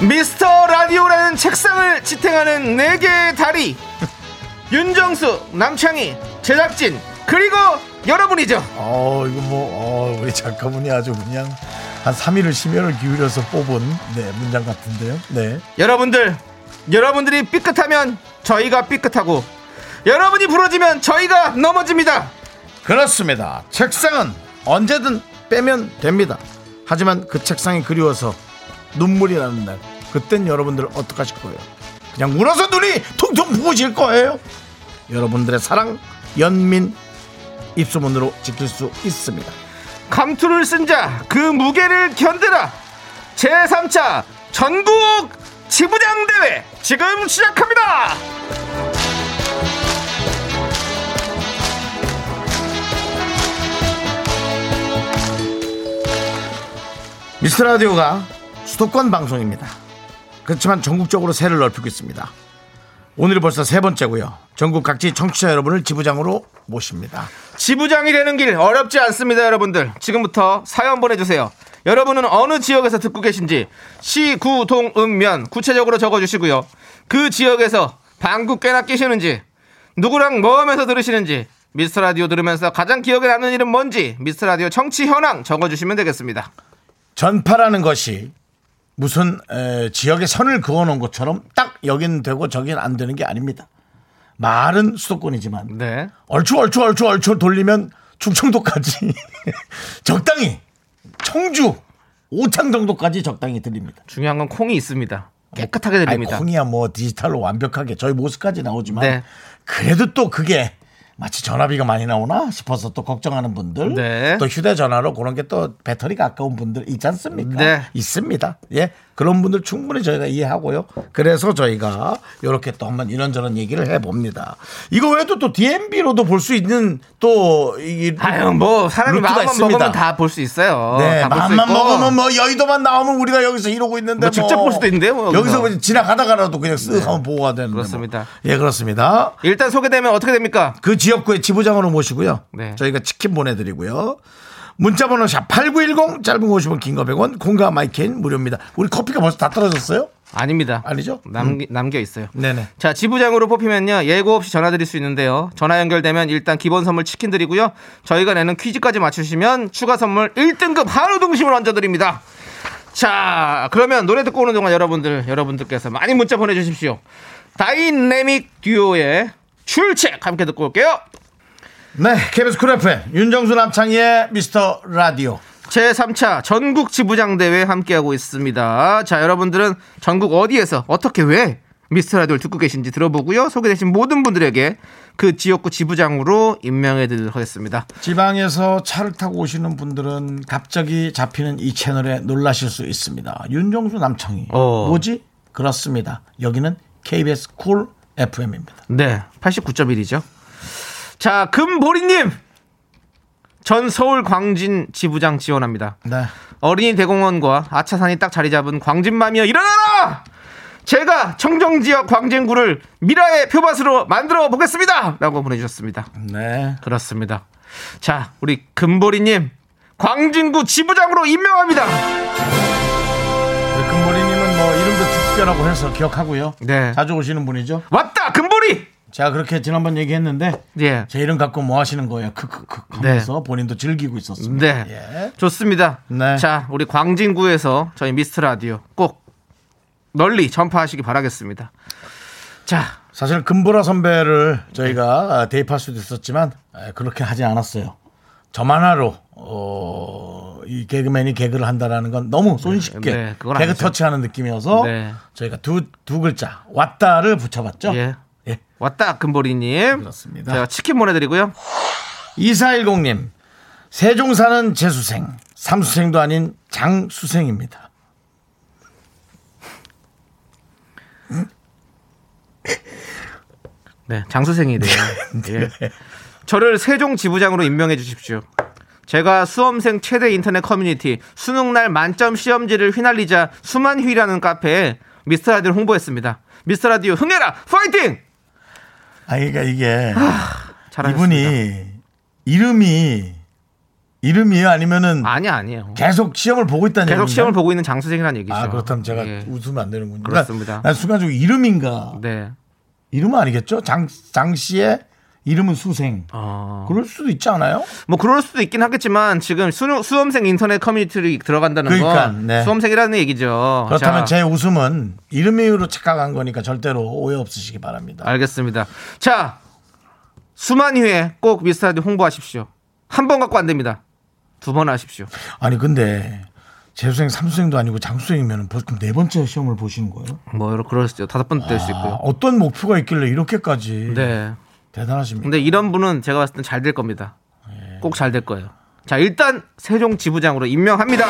미스터 라디오라는 책상을 지탱하는 네 개의 다리 윤정수 남창희 제작진 그리고 여러분이죠 어 이거 뭐 어, 우리 작가분이 아주 그냥 한 3일을 심혈을 기울여서 뽑은 네 문장 같은데요. 네. 여러분들 여러분들이 삐끗하면 저희가 삐끗하고 여러분이 부러지면 저희가 넘어집니다 그렇습니다. 책상은 언제든 빼면 됩니다. 하지만 그 책상이 그리워서 눈물이 나는 날, 그땐 여러분들 어떡하실 거예요? 그냥 울어서 눈이 퉁퉁 부으실 거예요? 여러분들의 사랑, 연민, 입소문으로 지킬 수 있습니다. 감투를 쓴 자 그 무게를 견뎌라 제3차 전국 지부장 대회 지금 시작합니다 미스터 라디오가 수도권 방송입니다. 그렇지만 전국적으로 세를 넓히고 있습니다. 오늘이 벌써 세 번째고요. 전국 각지 청취자 여러분을 지부장으로 모십니다. 지부장이 되는 길 어렵지 않습니다, 여러분들. 지금부터 사연 보내주세요. 여러분은 어느 지역에서 듣고 계신지 시, 구, 동, 음, 면 구체적으로 적어주시고요. 그 지역에서 방구 꽤나 끼시는지 누구랑 뭐 하면서 들으시는지 미스터 라디오 들으면서 가장 기억에 남는 일은 뭔지 미스터 라디오 청취 현황 적어주시면 되겠습니다. 전파라는 것이 무슨 에, 지역에 선을 그어놓은 것처럼 딱 여긴 되고 저긴 안 되는 게 아닙니다. 말은 수도권이지만 네. 얼추 얼추 얼추 얼추 돌리면 충청도까지 적당히 청주 오창 정도까지 적당히 들립니다. 중요한 건 콩이 있습니다. 깨끗하게 들립니다. 아니, 콩이야 뭐 디지털로 완벽하게 저희 모습까지 나오지만 네. 그래도 또 그게 마치 전화비가 많이 나오나 싶어서 또 걱정하는 분들 네. 또 휴대전화로 그런 게 또 배터리가 아까운 분들 있지 않습니까? 네. 있습니다. 예. 그런 분들 충분히 저희가 이해하고요. 그래서 저희가 이렇게 또 한번 이런저런 얘기를 해봅니다. 이거 외에도 또 DMB로도 볼 수 있는 또 이, 아유, 뭐 사람이 마음만 있습니다. 먹으면 다 볼 수 있어요. 네, 마음만. 먹으면 뭐 여의도만 나오면 우리가 여기서 이러고 있는데 뭐 직접 볼 수도 있는데요, 뭐 여기서 여기서. 뭐 지나가다가라도 그냥 쓱 한번 보고 가야 되는데. 그렇습니다. 뭐. 예, 그렇습니다. 일단 소개되면 어떻게 됩니까? 그 지역구의 지부장으로 모시고요. 네. 저희가 치킨 보내드리고요. 문자번호 샵 8910 짧은 거 50원 긴 거 100원 콩과 마이케이는 무료입니다. 우리 커피가 벌써 다 떨어졌어요? 아닙니다. 아니죠? 남기, 남겨 있어요. 네네. 자, 지부장으로 뽑히면요. 예고 없이 전화 드릴 수 있는데요. 전화 연결되면 일단 기본 선물 치킨 드리고요. 저희가 내는 퀴즈까지 맞추시면 추가 선물 1등급 한우 등심을 얹어 드립니다. 자, 그러면 노래 듣고 오는 동안 여러분들, 여러분들께서 많이 문자 보내 주십시오. 다이내믹 듀오의 출첵 함께 듣고 올게요. 네, KBS 쿨 FM 윤정수 남창희의 미스터 라디오. 제3차 전국 지부장 대회 함께하고 있습니다. 자, 여러분들은 전국 어디에서 어떻게 왜 미스터 라디오를 듣고 계신지 들어보고요. 소개되신 모든 분들에게 그 지역구 지부장으로 임명해 드리도록 하겠습니다. 지방에서 차를 타고 오시는 분들은 갑자기 잡히는 이 채널에 놀라실 수 있습니다. 윤정수 남창희. 어. 뭐지? 그렇습니다. 여기는 KBS 쿨 FM입니다. 네, 89.1이죠. 자, 금보리님! 전 서울 광진 지부장 지원합니다. 네. 어린이 대공원과 아차산이 딱 자리 잡은 광진맘이여 일어나라! 제가 청정지역 광진구를 미라의 표밭으로 만들어 보겠습니다! 라고 보내주셨습니다. 네. 그렇습니다. 자, 우리 금보리님, 광진구 지부장으로 임명합니다! 특별하고 해서 기억하고요. 네. 자주 오시는 분이죠. 왔다! 금보리! 제가 그렇게 지난번 얘기했는데 예. 제 이름 갖고 뭐 하시는 거예요? 크크크 하면서 본인도 즐기고 있었습니다. 네. 예. 좋습니다. 네. 자, 우리 광진구에서 저희 미스터 라디오 꼭 널리 전파하시기 바라겠습니다. 자, 사실 금보라 선배를 저희가 대입할 수도 있었지만 에, 그렇게 하지 않았어요. 저만 하로 어, 이 개그맨이 개그를 한다라는 건 너무 손쉽게 네, 개그. 터치하는 느낌이어서 네. 저희가 두, 두 글자 왔다를 붙여봤죠. 예. 예. 왔다 금보리님. 그렇습니다. 제가 치킨 보내드리고요. 2410님 세종 사는 재수생 삼수생도 아닌 장수생입니다. 네, 장수생이래요. 예. 저를 세종 지부장으로 임명해 주십시오. 제가 수험생 최대 인터넷 커뮤니티 수능날 만점 시험지를 휘날리자 수만휘라는 카페에 미스터 라디오를 홍보했습니다. 미스터 라디오 흥해라 파이팅! 아 그러니까 이게 잘하셨습니다. 이분이 이름이 이름이에요 아니면은 아니 아니에요. 계속 시험을 보고 있다는 계속 얘기인가요? 시험을 보고 있는 장수생이라는 얘기죠. 아 그렇다면 제가 예. 웃으면 안 되는군요. 그렇습니다. 난 순간적으로 이름인가 네. 이름은 아니겠죠? 장, 장 씨의 이름은 수생. 어. 그럴 수도 있지 않아요? 뭐 그럴 수도 있긴 하겠지만 지금 수, 수험생 인터넷 커뮤니티를 들어간다는 그러니까, 건 네. 수험생이라는 얘기죠. 그렇다면 자, 제 웃음은 이름으로 착각한 거니까 절대로 오해 없으시기 바랍니다. 알겠습니다. 자, 수만휘에 꼭 미스터라디오 홍보하십시오. 한 번 갖고 안 됩니다. 두 번 하십시오. 아니 근데 재수생, 삼수생도 아니고 장수생이면 보통 네 번째 시험을 보시는 거예요? 뭐 그럴 수 있죠. 다섯 번될수 아, 있고요. 어떤 목표가 있길래 이렇게까지 네. 대단하십니까? 근데 이런 분은 제가 봤을 땐 잘 될 겁니다. 예. 꼭잘 될 거예요. 자, 일단 세종 지부장으로 임명합니다.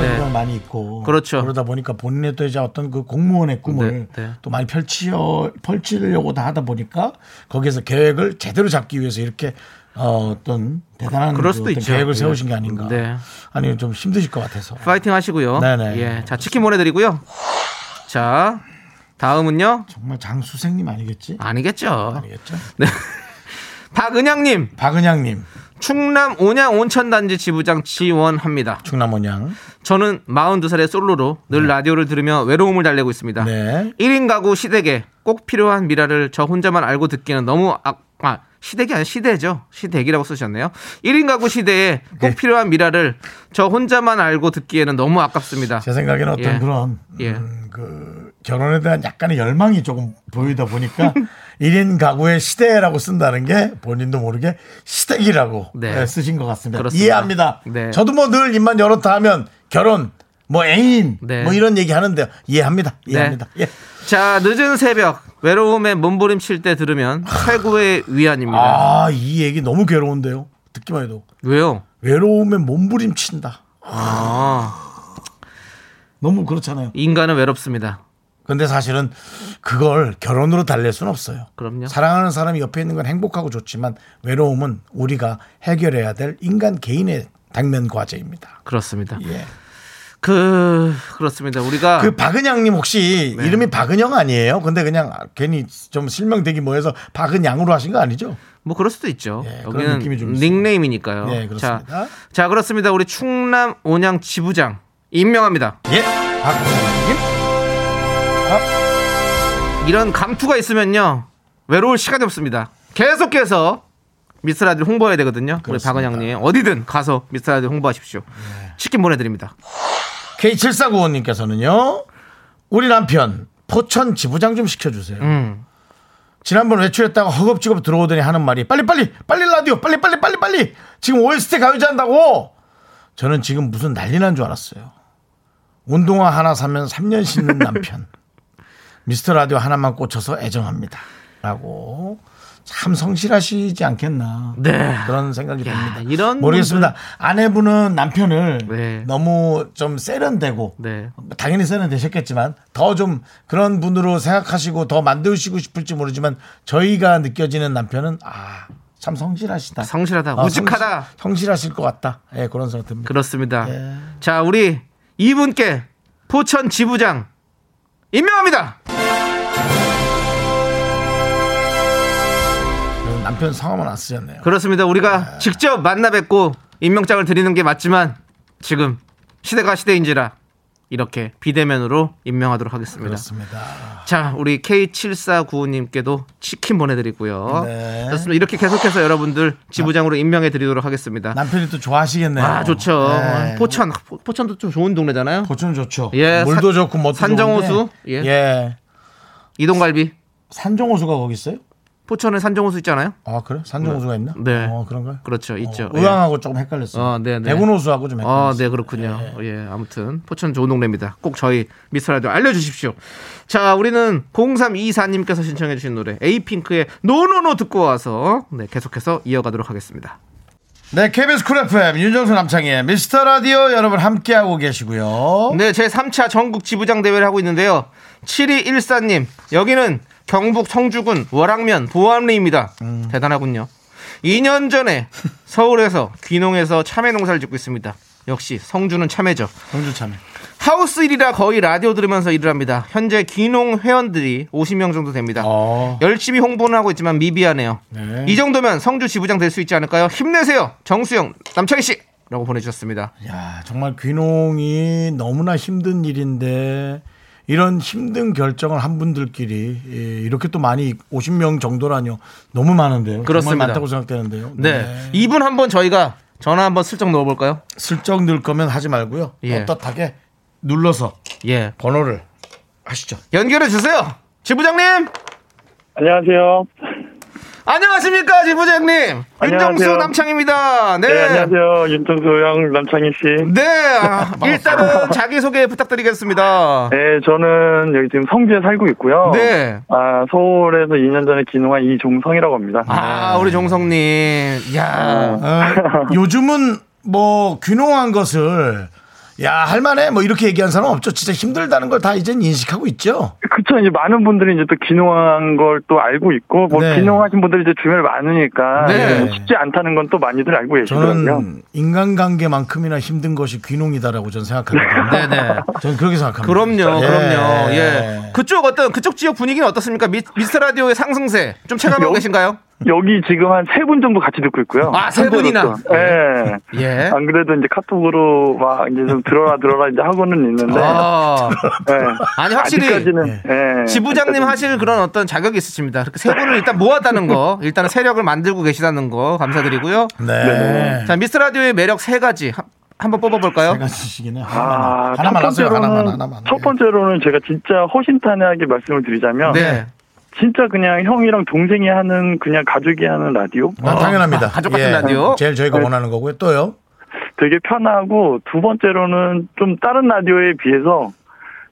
네. 네. 많이 있고 그렇죠. 그러다 보니까 본인의 또 이제 어떤 그 공무원의 꿈을 네, 네. 또 많이 펼치려 펼치려고 다 하다 보니까 거기에서 계획을 제대로 잡기 위해서 이렇게 어, 어떤 대단한 그럴 그 수도 어떤 있죠. 계획을 네. 세우신 게 아닌가. 네. 아니 좀 힘드실 것 같아서. 파이팅 하시고요. 네네. 예. 자, 치킨 보내드리고요. 자, 다음은요. 정말 장수생님 아니겠지? 아니겠죠. 아니겠죠? 박은양님, 박은양님, 충남 온양 온천단지 지부장 지원합니다. 충남원양. 저는 42살의 솔로로 늘 라디오를 들으며 외로움을 달래고 있습니다. 네. 1인 가구 시댁에 꼭 필요한 미라를 저 혼자만 알고 듣기는 너무 아, 아 시댁이 아니라 시대죠. 시댁이라고 쓰셨네요. 1인 가구 시대에 꼭 필요한 미라를 저 혼자만 알고 듣기에는 너무 아깝습니다. 제 생각에는 어떤 예. 그런 예. 음, 그 결혼에 대한 약간의 열망이 조금 보이다 보니까 1인 가구의 시대라고 쓴다는 게 본인도 모르게 시댁이라고 네. 예, 쓰신 것 같습니다. 그렇습니다. 이해합니다. 네. 저도 뭐 늘 입만 열었다 하면 결혼, 뭐 애인, 네. 뭐 이런 얘기 하는데 이해합니다. 이해합니다. 예. 자, 늦은 새벽 외로움에 몸부림칠 때 들으면 최고의 위안입니다. 아, 이 얘기 너무 괴로운데요. 듣기만 해도. 왜요? 외로움에 몸부림친다. 아, 너무 그렇잖아요. 인간은 외롭습니다. 근데 사실은 그걸 결혼으로 달랠 수는 없어요. 그럼요. 사랑하는 사람이 옆에 있는 건 행복하고 좋지만 외로움은 우리가 해결해야 될 인간 개인의 당면 과제입니다. 그렇습니다. 예. 그 그렇습니다. 우리가 그 박은양님 혹시 네. 이름이 박은영 아니에요? 근데 그냥 괜히 좀 실명되기 뭐해서 박은양으로 하신 거 아니죠? 뭐 그럴 수도 있죠. 예, 그런 느낌이 좀 여기는. 닉네임이니까요. 네, 그렇습니다. 자, 자, 그렇습니다. 우리 충남 온양 지부장 임명합니다. 예, 박은영님. 이런 감투가 있으면요 외로울 시간이 없습니다. 계속해서 미스라디오 홍보해야 되거든요. 그렇습니다. 우리 박은영님 어디든 가서 미스라디오 홍보하십시오. 치킨 보내드립니다. K7495님께서는요, 우리 남편 포천 지부장 좀 시켜주세요. 음, 지난번 외출했다가 허겁지겁 들어오더니 하는 말이 빨리 빨리 빨리 라디오 빨리 빨리 빨리 빨리 지금 OST 가요제 한다고 저는 지금 무슨 난리 난 줄 알았어요 운동화 하나 사면 3년 신는 남편 미스터 라디오 하나만 꽂혀서 애정합니다 라고 참 성실하시지 않겠나 네. 그런 생각이 듭니다 이런 모르겠습니다 아내분은 남편을 네. 너무 좀 세련되고 네. 당연히 세련되셨겠지만 더 좀 그런 분으로 생각하시고 더 만드시고 싶을지 모르지만 저희가 느껴지는 남편은 아 참 성실하시다. 성실하다, 아, 우직하다. 성실, 성실 하실 것 같다. 예, 그런 생각 듭니다. 그렇습니다. 예. 자, 우리 이분께 포천 지부장 임명합니다. 남편 성함은 안 쓰셨네요. 그렇습니다. 우리가 직접 만나 뵙고 임명장을 드리는 게 맞지만 지금 시대가 시대인지라 이렇게 비대면으로 임명하도록 하겠습니다. 그렇습니다. 자, 우리 K7495님께도 치킨 보내드리고요. 네. 좋습니다. 이렇게 계속해서 여러분들 지부장으로 임명해 드리도록 하겠습니다. 남편이 또 좋아하시겠네요. 아, 좋죠. 네. 포천, 포- 포천도 좀 좋은 동네잖아요. 포천 좋죠. 예, 물도 산- 좋고 뭐도 산정호수. 예. 예. 이동갈비. 산정호수가 거기 있어요? 포천에 산정호수 있잖아요. 아 그래? 산정호수가 있나? 네. 어 그런가요? 그렇죠, 있죠. 어, 의왕하고 조금 헷갈렸어요. 어, 네, 네. 대구호수하고 좀 헷갈렸어요. 아, 네, 그렇군요. 예. 아무튼 포천 좋은 동네입니다. 꼭 저희 미스터라디오 알려주십시오. 자, 우리는 0324님께서 신청해주신 노래 에이핑크의 NoNoNo 듣고 와서 네, 계속해서 이어가도록 하겠습니다. 네, KBS 쿨 FM 윤정수 남창희의 미스터 라디오 여러분 함께하고 계시고요. 네, 제 3차 전국 지부장 대회를 하고 있는데요. 7214님, 여기는 경북 성주군 월항면 보암리입니다. 음. 대단하군요. 2년 전에 서울에서 귀농해서 참외 농사를 짓고 있습니다. 역시 성주는 참외죠. 성주 참외. 하우스 일이라 거의 라디오 들으면서 일을 합니다. 현재 귀농 회원들이 50명 정도 됩니다. 어. 열심히 홍보는 하고 있지만 미비하네요. 네. 이 정도면 성주 지부장 될 수 있지 않을까요? 힘내세요. 정수영, 남창희 씨. 라고 보내주셨습니다. 야, 정말 귀농이 너무나 힘든 일인데 이런 힘든 결정을 한 분들끼리 예, 이렇게 또 많이 50명 정도라뇨. 너무 많은데요. 그렇습니다. 정말 많다고 생각되는데요. 네. 이분 한번 저희가 전화 한번 슬쩍 넣어볼까요? 슬쩍 넣을 거면 하지 말고요. 예. 떳떳하게 눌러서 예. 번호를 하시죠. 연결해 주세요. 지부장님. 안녕하세요. 안녕하십니까, 지부장님. 윤정수. 남창입니다. 네. 네, 안녕하세요. 윤정수 형, 남창희 씨. 네. 아, 일단은 자기소개 부탁드리겠습니다. 네, 저는 여기 지금 성주에 살고 있고요. 네. 아, 서울에서 2년 전에 귀농한 이종성이라고 합니다. 아, 우리 종성님. 야 어, 요즘은 뭐 귀농한 것을 야 할만해 뭐 이렇게 얘기한 사람 없죠. 진짜 힘들다는 걸 다 이젠 인식하고 있죠. 그쵸, 이제 많은 분들이 이제 또 귀농한 걸 또 알고 있고, 뭐 네. 귀농하신 분들이 이제 주변에 많으니까, 네. 뭐 쉽지 않다는 건 또 많이들 알고 계시더라고요. 저는 인간관계만큼이나 힘든 것이 귀농이다라고 저는 생각하거든요. 네네. 저는 그렇게 생각합니다. 그럼요, 예. 그럼요. 예. 그쪽 어떤, 그쪽 지역 분위기는 어떻습니까? 미, 미스터 라디오의 상승세. 좀 체감하고 여- 계신가요? 여기 지금 한 세 분 정도 같이 듣고 있고요. 아, 세 분이나? 예. 예. 안 그래도 이제 카톡으로 막 이제 좀 들어라 들어라 이제 하고는 있는데. 아. 예. 아니, 확실히. 아직까지는 예. 지부장님 하실 그런 어떤 자격이 있으십니다. 그렇게 세 분을 일단 모았다는 거, 일단은 세력을 만들고 계시다는 거 감사드리고요. 네. 자, 미스터 라디오의 매력 세 가지 한, 한번 뽑아볼까요? 세 가지씩이네. 아, 하나만 첫. 번째로는, 하나만, 하나만. 첫 번째로는 제가 진짜 허심탄회하게 말씀을 드리자면. 네. 진짜 그냥 형이랑 동생이 하는 그냥 가족이 하는 라디오. 아, 당연합니다. 가족 같은 예. 라디오. 제일 저희가 네. 원하는 거고요. 또요. 되게 편하고 두 번째로는 좀 다른 라디오에 비해서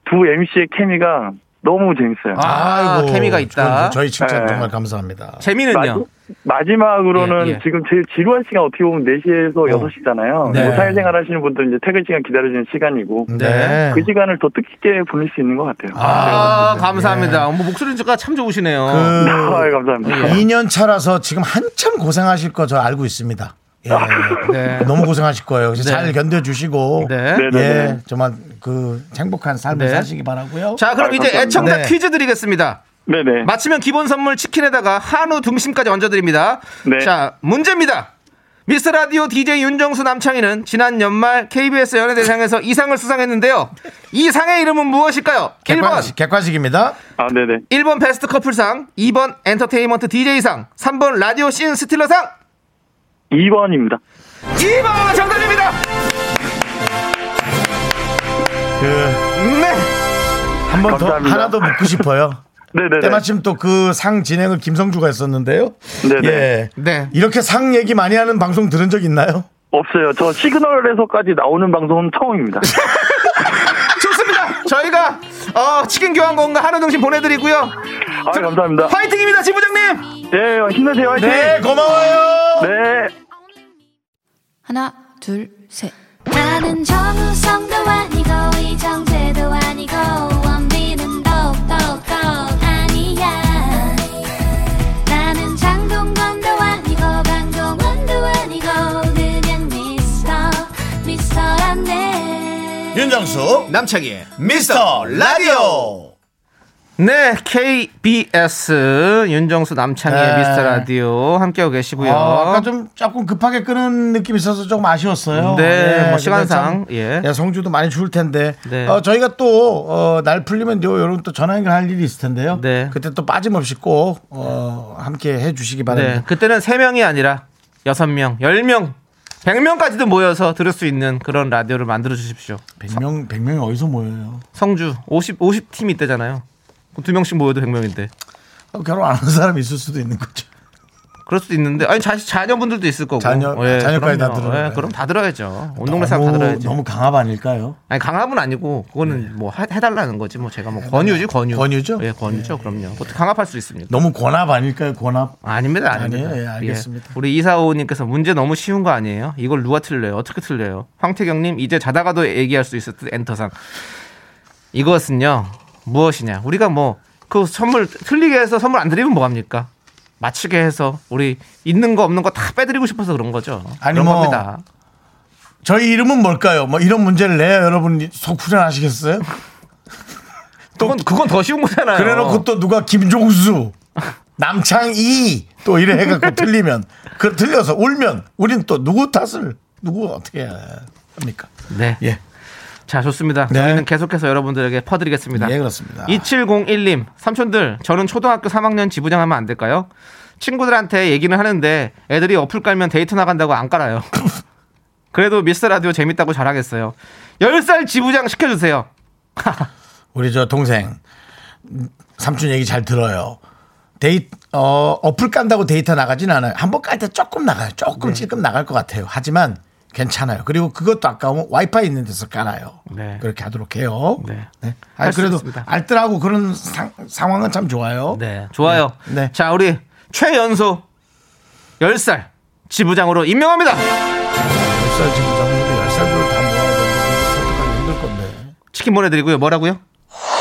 두 MC의 케미가 너무 재밌어요. 아, 케미가 있다. 저희 칭찬 네. 정말 감사합니다. 재미는요? 마지막으로는 예, 예. 지금 제일 지루한 시간 어떻게 보면 4시에서 6시잖아요. 네. 뭐 사회생활 하시는 분들 이제 퇴근 시간 기다려지는 시간이고. 네. 그 시간을 더 뜻깊게 보낼 수 있는 것 같아요. 아, 감사합니다. 뭐 목소리가 참 좋으시네요. 그 아, 감사합니다. 2년 차라서 지금 한참 고생하실 거 저 알고 있습니다. 예. 네. 너무 고생하실 거예요. 네. 잘 견뎌주시고 네. 네, 네, 예, 네. 정말 그 행복한 삶을 네. 사시기 바라고요. 자, 그럼 아, 이제. 애청자 네. 퀴즈 드리겠습니다. 네네. 맞히면 기본 선물 치킨에다가 한우 등심까지 얹어드립니다. 네. 자, 문제입니다. 미스 라디오 DJ 윤정수 남창희는 지난 연말 KBS 연예대상에서 이상을 수상했는데요. 이 상의 이름은 무엇일까요? 1번, 객관식, 객관식입니다. 아, 네네. 1번 베스트 커플상, 2번 엔터테인먼트 DJ상, 3번 라디오 씬 스틸러상, 2번입니다. 2번 정답입니다. 그, 네. 한 번 더. 하나 더 묻고 싶어요. 네네네. 때마침 또 그 상 진행을 김성주가 했었는데요. 네네. 예. 네. 이렇게 상 얘기 많이 하는 방송 들은 적 있나요? 없어요. 저 시그널에서까지 나오는 방송은 처음입니다. 좋습니다. 저희가 어, 치킨 교환권과 한우 등심 보내드리고요. 아, 감사합니다. 화이팅입니다, 지 부장님. 네, 힘내세요. 화이팅! 네, 고마워요. 네. 하나, 둘, 셋. 나는 정우성도 아니고 이정재도 아니고 윤정수, 남창희의 미스터 라디오. 네, KBS 윤정수 남창희의 네. 미스터 라디오 함께하고 계시고요. 어, 아까 좀 조금 급하게 끄는 느낌이 있어서 조금 아쉬웠어요. 네, 뭐 시간상, 근데 참, 예. 예, 성주도 많이 추울 텐데. 네. 어, 저희가 또, 어, 날 풀리면 요, 여러분 또 전화 연결할 일이 있을 텐데요. 네. 그때 또 빠짐없이 꼭, 어, 함께 해 주시기 바랍니다. 네, 그때는 3명이 아니라 6명, 10명, 100명까지도 모여서 들을 수 있는 그런 라디오를 만들어 주십시오. 100명, 100명이 어디서 모여요? 성주 50 50팀이 있대잖아요. 두 명씩 모여도 100명인데. 어, 결혼 안 한 사람이 있을 수도 있는 거죠. 그럴 수도 있는데 아니 자, 자녀분들도 있을 거고. 자녀- 예, 자녀까지 다 그럼요. 들어요. 예, 그럼 다 들어야죠. 온 동네 사람 다 들어야죠. 너무 강압 아닐까요? 아니 강압은 아니고 그거는 뭐 해, 해달라는 거지 뭐 제가 뭐 권유지 권유. 네. 권유죠? 예, 권유죠. 그럼요. 어떻게 강압할 수 있습니까? 너무 권합 아닐까요? 권합? 아닙니다, 아닙니다. 아니에요. 예, 알겠습니다. 예. 우리 이사오님께서 문제 너무 쉬운 거 아니에요? 이걸 누가 틀려요? 어떻게 틀려요? 황태경님 이제 자다가도 얘기할 수 있을 듯 엔터상. 이것은요 무엇이냐? 우리가 뭐 그 선물 틀리게 해서 선물 안 드리면 뭐 합니까? 맞추게 해서 우리 있는 거 없는 거 다 빼드리고 싶어서 그런 거죠. 아니, 뭐 겁니다. 저희 이름은 뭘까요? 뭐 이런 문제를 내야 여러분 속 후련하시겠어요? 그건 그건 더 쉬운 거잖아요. 그래놓고 또 누가 김종수, 남창희 또 이래 해갖고 틀리면 그 틀려서 울면 우린 또 누구 탓을 누구 어떻게 합니까? 네. 예. 자, 좋습니다. 네. 저희는 계속해서 여러분들에게 퍼드리겠습니다. 예, 그렇습니다. 2701님, 삼촌들, 저는 초등학교 3학년 지부장 하면 안 될까요? 친구들한테 얘기는 하는데 애들이 어플 깔면 데이터 나간다고 안 깔아요. 그래도 미스터 라디오 재밌다고 자랑했어요. 10살 지부장 시켜주세요. 우리 저 동생 삼촌 얘기 잘 들어요. 데이 어 어플 깐다고 데이터 나가진 않아요. 한 번 깔 때 조금 나가요. 조금 찔끔 나갈 것 같아요. 하지만 괜찮아요. 그리고 그것도 아까우면 와이파이 있는 데서 깔아요. 네. 그렇게 하도록 해요. 네. 네. 할 아니, 수 그래도. 알뜰하고 그런 상, 상황은 참 좋아요. 네, 좋아요. 네. 자, 우리 최연소 10살 지부장으로 임명합니다. 10살 지부장인데 10살들을 다 모아야 되는데 설득하기 힘들 건데. 치킨 보내드리고요. 뭐라고요?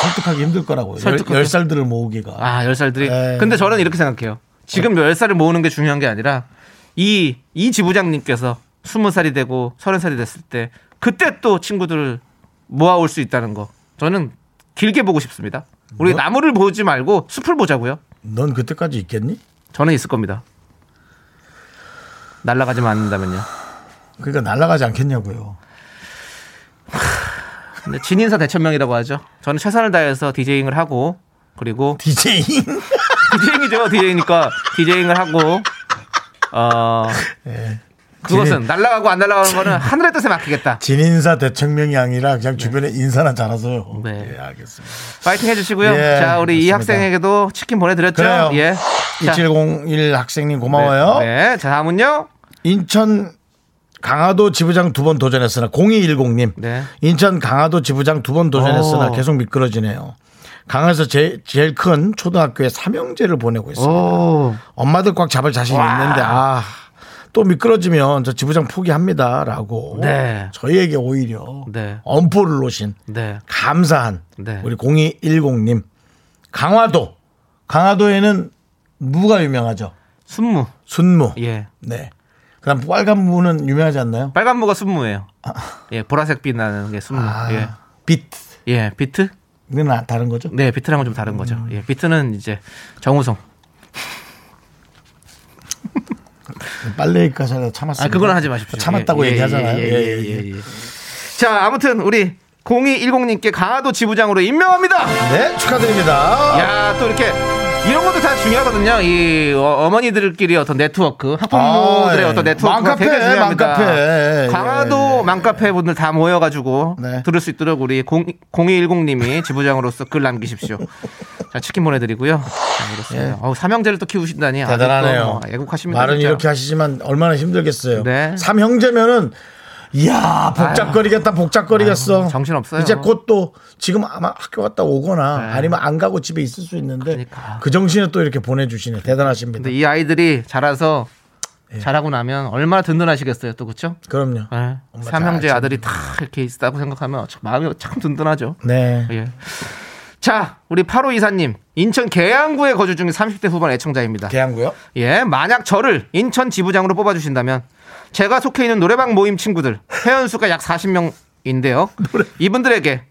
설득하기 힘들 거라고요. 설득하기- 10살들을 모으기가. 아, 10살들이. 네. 근데 저는 이렇게 생각해요. 지금 10살을 모으는 게 중요한 게 아니라 이, 이 지부장님께서 20살이 되고 30살이 됐을 때 그때 또 친구들을 모아올 수 있다는 거. 저는 길게 보고 싶습니다. 우리 뭐? 나무를 보지 말고 숲을 보자고요. 넌 그때까지 있겠니? 저는 있을 겁니다. 날아가지만 않는다면요. 그러니까 날아가지 않겠냐고요. 근데 진인사 대천명이라고 하죠. 저는 최선을 다해서 디제잉을 하고 그리고 디제잉? 디제잉이죠. 디제잉이니까 디제잉을 하고 어 그것은 날아가고 안 날아가는 거는 하늘의 뜻에 맡기겠다. 진인사 대천명이 아니라 그냥 주변에 인사나 잘하세요. 네. 예, 알겠습니다. 파이팅 해주시고요. 예, 자, 우리 이 그렇습니다. 학생에게도 치킨 보내드렸죠. 그래요. 예. 자, 2701 학생님 고마워요. 네. 네. 자, 다음은요. 인천 강화도 지부장 두 번 도전했으나 0210님 네. 인천 강화도 지부장 두 번 도전했으나 오. 계속 미끄러지네요. 강화에서 제, 제일 큰 초등학교에 삼형제를 보내고 있습니다. 오. 엄마들 꽉 잡을 자신이 와. 있는데 아. 또 미끄러지면 저 지부장 포기합니다라고 네. 저희에게 오히려 네. 엄포를 놓으신 네. 감사한 네. 우리 0210님 강화도 강화도에는 무가 유명하죠 순무. 순무 예. 네 그다음 빨간 무는 유명하지 않나요 빨간 무가 순무예요. 예, 보라색 빛 나는 게 순무. 아, 예. 빛 예, 비트? 아- 다른 거죠 네, 비트랑은 좀 다른 거죠. 예, 비트는 이제 정우성. 빨래니까 제가 참았어요 아, 그건 하지 마십시오. 참았다고 예, 예, 얘기하잖아요 예, 예, 예, 예, 예. 예. 자, 아무튼 우리 0210님께 강화도 지부장으로 임명합니다. 네 축하드립니다 야, 또 이렇게 이런 것도 다 중요하거든요. 이 어머니들끼리 어떤 네트워크, 학부모들의 아, 예. 어떤 네트워크가 맘카페, 되게 중요합니다. 맘카페. 강화도 맘카페 분들 다 모여가지고 네. 들을 수 있도록 우리 0, 0210님이 지부장으로서 글 남기십시오. 자, 치킨 보내드리고요. 자, 그렇습니다. 예. 어우, 삼형제를 또 키우신다니. 대단하네요 뭐 애국하십니다. 말은 진짜. 이렇게 하시지만 얼마나 힘들겠어요 네. 삼형제면은 이야 복잡거리겠다 복잡거리겠어 아유, 정신없어요. 이제 곧 또 지금 아마 학교 갔다 오거나 네. 아니면 안 가고 집에 있을 수 있는데 그러니까. 그 정신에 또 이렇게 보내주시네 대단하십니다 근데 이 아이들이 자라서 예. 자라고 나면 얼마나 든든하시겠어요, 또 그렇죠? 그럼요 네. 삼형제 잘 아들이 다 이렇게 있다고 생각하면 참 마음이 참 든든하죠. 네 예. 자, 우리 8호 이사님. 인천 계양구에 거주 중인 30대 후반 애청자입니다. 계양구요 예, 만약 저를 인천 지부장으로 뽑아주신다면 제가 속해 있는 노래방 모임 친구들 회원수가 약 40명인데요. 이분들에게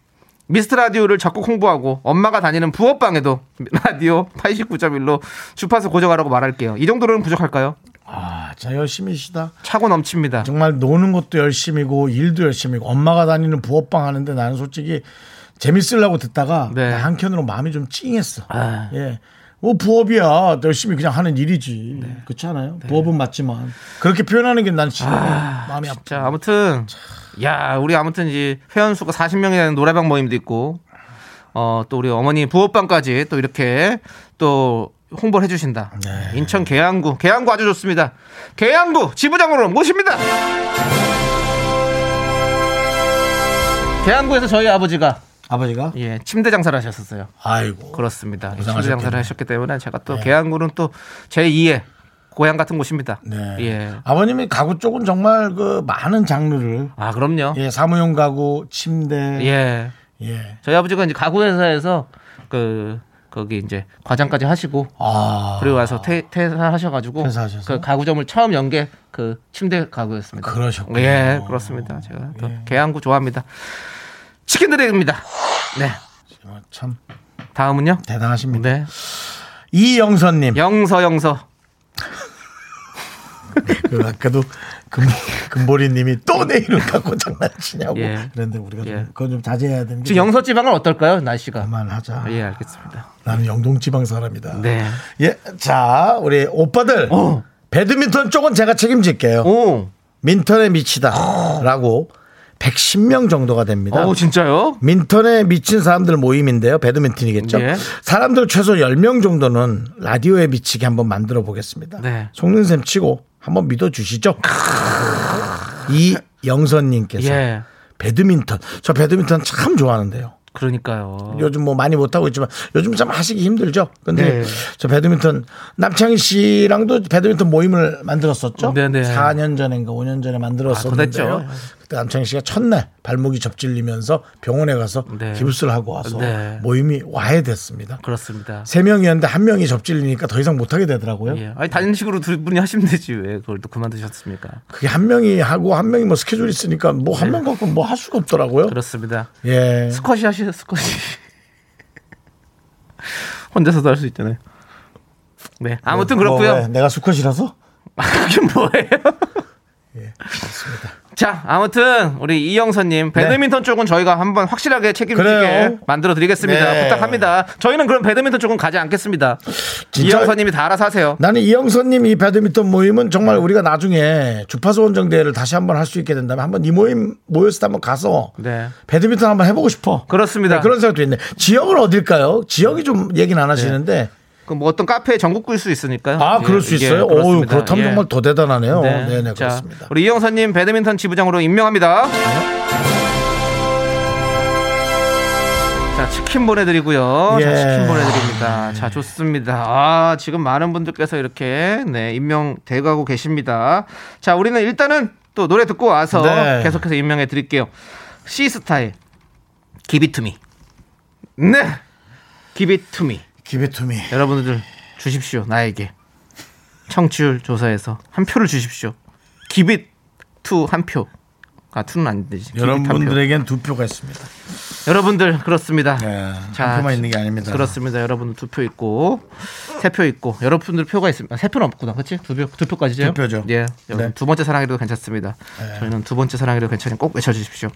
미스트 라디오를 적극 홍보하고 엄마가 다니는 부업방에도 라디오 89.1로 주파수 고정하라고 말할게요. 이 정도로는 부족할까요? 아, 자 열심히시다. 차고 넘칩니다. 정말 노는 것도 열심이고 일도 열심이고 엄마가 다니는 부업방 하는데 나는 솔직히 재밌으려고 듣다가 네. 한 켠으로 마음이 좀 찡했어. 아. 예. 뭐 부업이야 열심히 그냥 하는 일이지 그렇지 않아요? 부업은 맞지만 그렇게 표현하는 게 난 진짜 마음이 아파. 자, 아무튼 야, 우리 아무튼 이제 회원 수가 40명이 되는 노래방 모임도 있고 어, 또 우리 어머니 부업방까지 또 이렇게 또 홍보를 해 주신다. 네. 인천 계양구. 계양구 아주 좋습니다. 계양구 지부장으로 모십니다. 계양구에서 저희 아버지가 아버지가 예, 침대 장사를 하셨었어요. 아이고 그렇습니다. 침대 고생하셨겠네. 장사를 하셨기 때문에 제가 또 네. 계양구는 또 제2의 고향 같은 곳입니다. 네. 예. 아버님이 가구 쪽은 정말 그 많은 장르를 아, 그럼요. 예 사무용 가구 침대 예. 예. 저희 아버지가 이제 가구 회사에서 그 거기 이제 과장까지 하시고 아 그리고 와서 퇴, 퇴사하셔가지고 퇴사하셔서? 그 가구점을 처음 연게그 침대 가구였습니다. 그러셨군요. 예, 그렇습니다. 제가 또 계양구 좋아합니다. 치킨 드립니다. 네. 참 다음은요? 대단하십니다. 네. 이영선님 영서 영서. 그 아까도 금, 금보리님이 또내 이름 갖고 장난치냐고 예. 그런데 우리가 좀 예. 그건 좀 자제해야 되는 게 지금 영서 지방은 어떨까요? 날씨가. 그만하자. 예, 알겠습니다. 나는 영동 지방 사람이다. 네. 예, 자 우리 오빠들 어. 배드민턴 쪽은 제가 책임질게요. 오. 민턴에 미치다라고 110명 정도가 됩니다. 오, 진짜요? 민턴에 미친 사람들 모임인데요. 배드민턴이겠죠. 네. 사람들 최소 10명 정도는 라디오에 미치게 한번 만들어 보겠습니다. 네. 셈 치고 한번 믿어 주시죠. 이 영선 님께서 예. 배드민턴. 저 배드민턴 참 좋아하는데요. 그러니까요. 요즘 뭐 많이 못 하고 있지만 요즘 참 하시기 힘들죠. 근데 네. 저 배드민턴 남창희 씨랑도 배드민턴 모임을 만들었었죠. 네, 네. 4년 전인가 5년 전에 아, 만들었었는데요. 더 됐죠. 그때 남창희 씨가 첫날 발목이 접질리면서 병원에 가서 네. 기부스를 하고 와서 네. 모임이 와해됐습니다. 그렇습니다. 세 명이었는데 한 명이 접질리니까 더 이상 못하게 되더라고요. 예. 아니 단식으로 두 분이 하시면 되지 왜 그걸 또 그만두셨습니까? 그게 한 명이 하고 한 명이 뭐 스케줄 있으니까 뭐 한 명 갖고 뭐 할 수가 없더라고요. 네. 그렇습니다. 예. 스쿼시 하시죠 스쿼시. 혼자서도 할 수 있잖아요. 네. 아무튼 뭐, 그렇고요. 왜? 내가 수컷이라서? 그게 뭐예요? 자, 아무튼 우리 이영선님 배드민턴 쪽은 저희가 한번 확실하게 책임지게. 만들어 드리겠습니다. 네. 부탁합니다. 저희는 그럼 배드민턴 쪽은 가지 않겠습니다. 이영선님이 다 알아서 하세요. 나는 이영선님 이 배드민턴 모임은 정말 우리가 나중에 주파수 원정 대회를 다시 한번 할 수 있게 된다면 한번 이 모임 모였을 때 한번 가서 네. 배드민턴 한번 해보고 싶어. 그렇습니다. 네, 그런 생각도 있네. 지역은 어딜까요? 지역이 좀 얘기는 안 하시는데. 그뭐 어떤 카페에 전국 꿀수 있으니까요. 아, 예, 그럴 수 이게 있어요? 오. 그렇다면 예. 정말 더 대단하네요. 네. 네, 네, 자, 그렇습니다. 우리 이영선님 배드민턴 지부장으로 임명합니다. 자, 치킨 보내드리고요. 자, 예. 치킨 보내드립니다. 자, 좋습니다. 아, 지금 많은 분들께서 이렇게, 네, 임명 돼가고 계십니다. 자, 우리는 일단은 또 노래 듣고 와서 네. 계속해서 임명해 드릴게요. 시스타일, 기비투미. 네! 기비투미. 기비투미. 여러분들 주십시오. 나에게. 청취율 조사에서 한 표를 주십시오. 기빗 투한 표. 아, 투는 안 되지. 여러분들에겐 두 표가 있습니다. 여러분들 그렇습니다. 네, 한 표만 있는 게 아닙니다. 그렇습니다. 여러분들 두표 있고 세 표 있고 여러분들 표가 있습니다. 세 표는 없구나, 그렇지? 두 표, 두 표까지죠? 두 표죠. 예, 여러분 네. 두 번째 사랑이라도 괜찮습니다. 네. 저희는 두 번째 사랑이라도 괜찮으니 꼭 외쳐주십시오.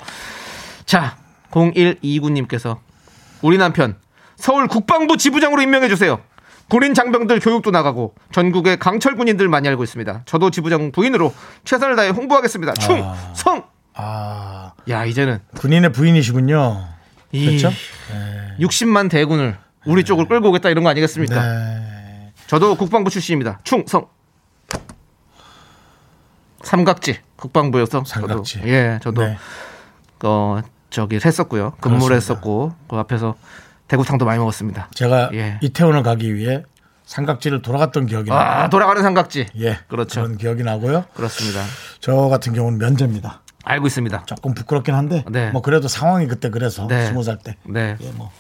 자, 0129님께서 우리 남편 서울 국방부 지부장으로 임명해 주세요. 군인 장병들 교육도 나가고 전국의 강철 군인들 많이 알고 있습니다. 저도 지부장 부인으로 최선을 다해 홍보하겠습니다. 충성. 아, 야 이제는 군인의 부인이시군요. 이 그렇죠? 60만 대군을 우리 쪽을 끌고 오겠다 이런 거 아니겠습니까? 네. 저도 국방부 출신입니다. 충성. 삼각지 국방부여서 삼각지. 저도 예, 저도 네. 어 저기 했었고요. 근무를 그렇습니다. 했었고 그 앞에서 대구탕도 많이 먹었습니다. 제가 예. 이태원을 가기 위해 삼각지를 돌아갔던 기억이 나요. 아, 돌아가는 삼각지. 예, 그렇죠. 그런 기억이 나고요. 그렇습니다. 저 같은 경우는 면제입니다. 알고 있습니다. 조금 부끄럽긴 한데 네. 뭐 그래도 상황이 그때 그래서 네. 스무 살 때. 네. 예, 뭐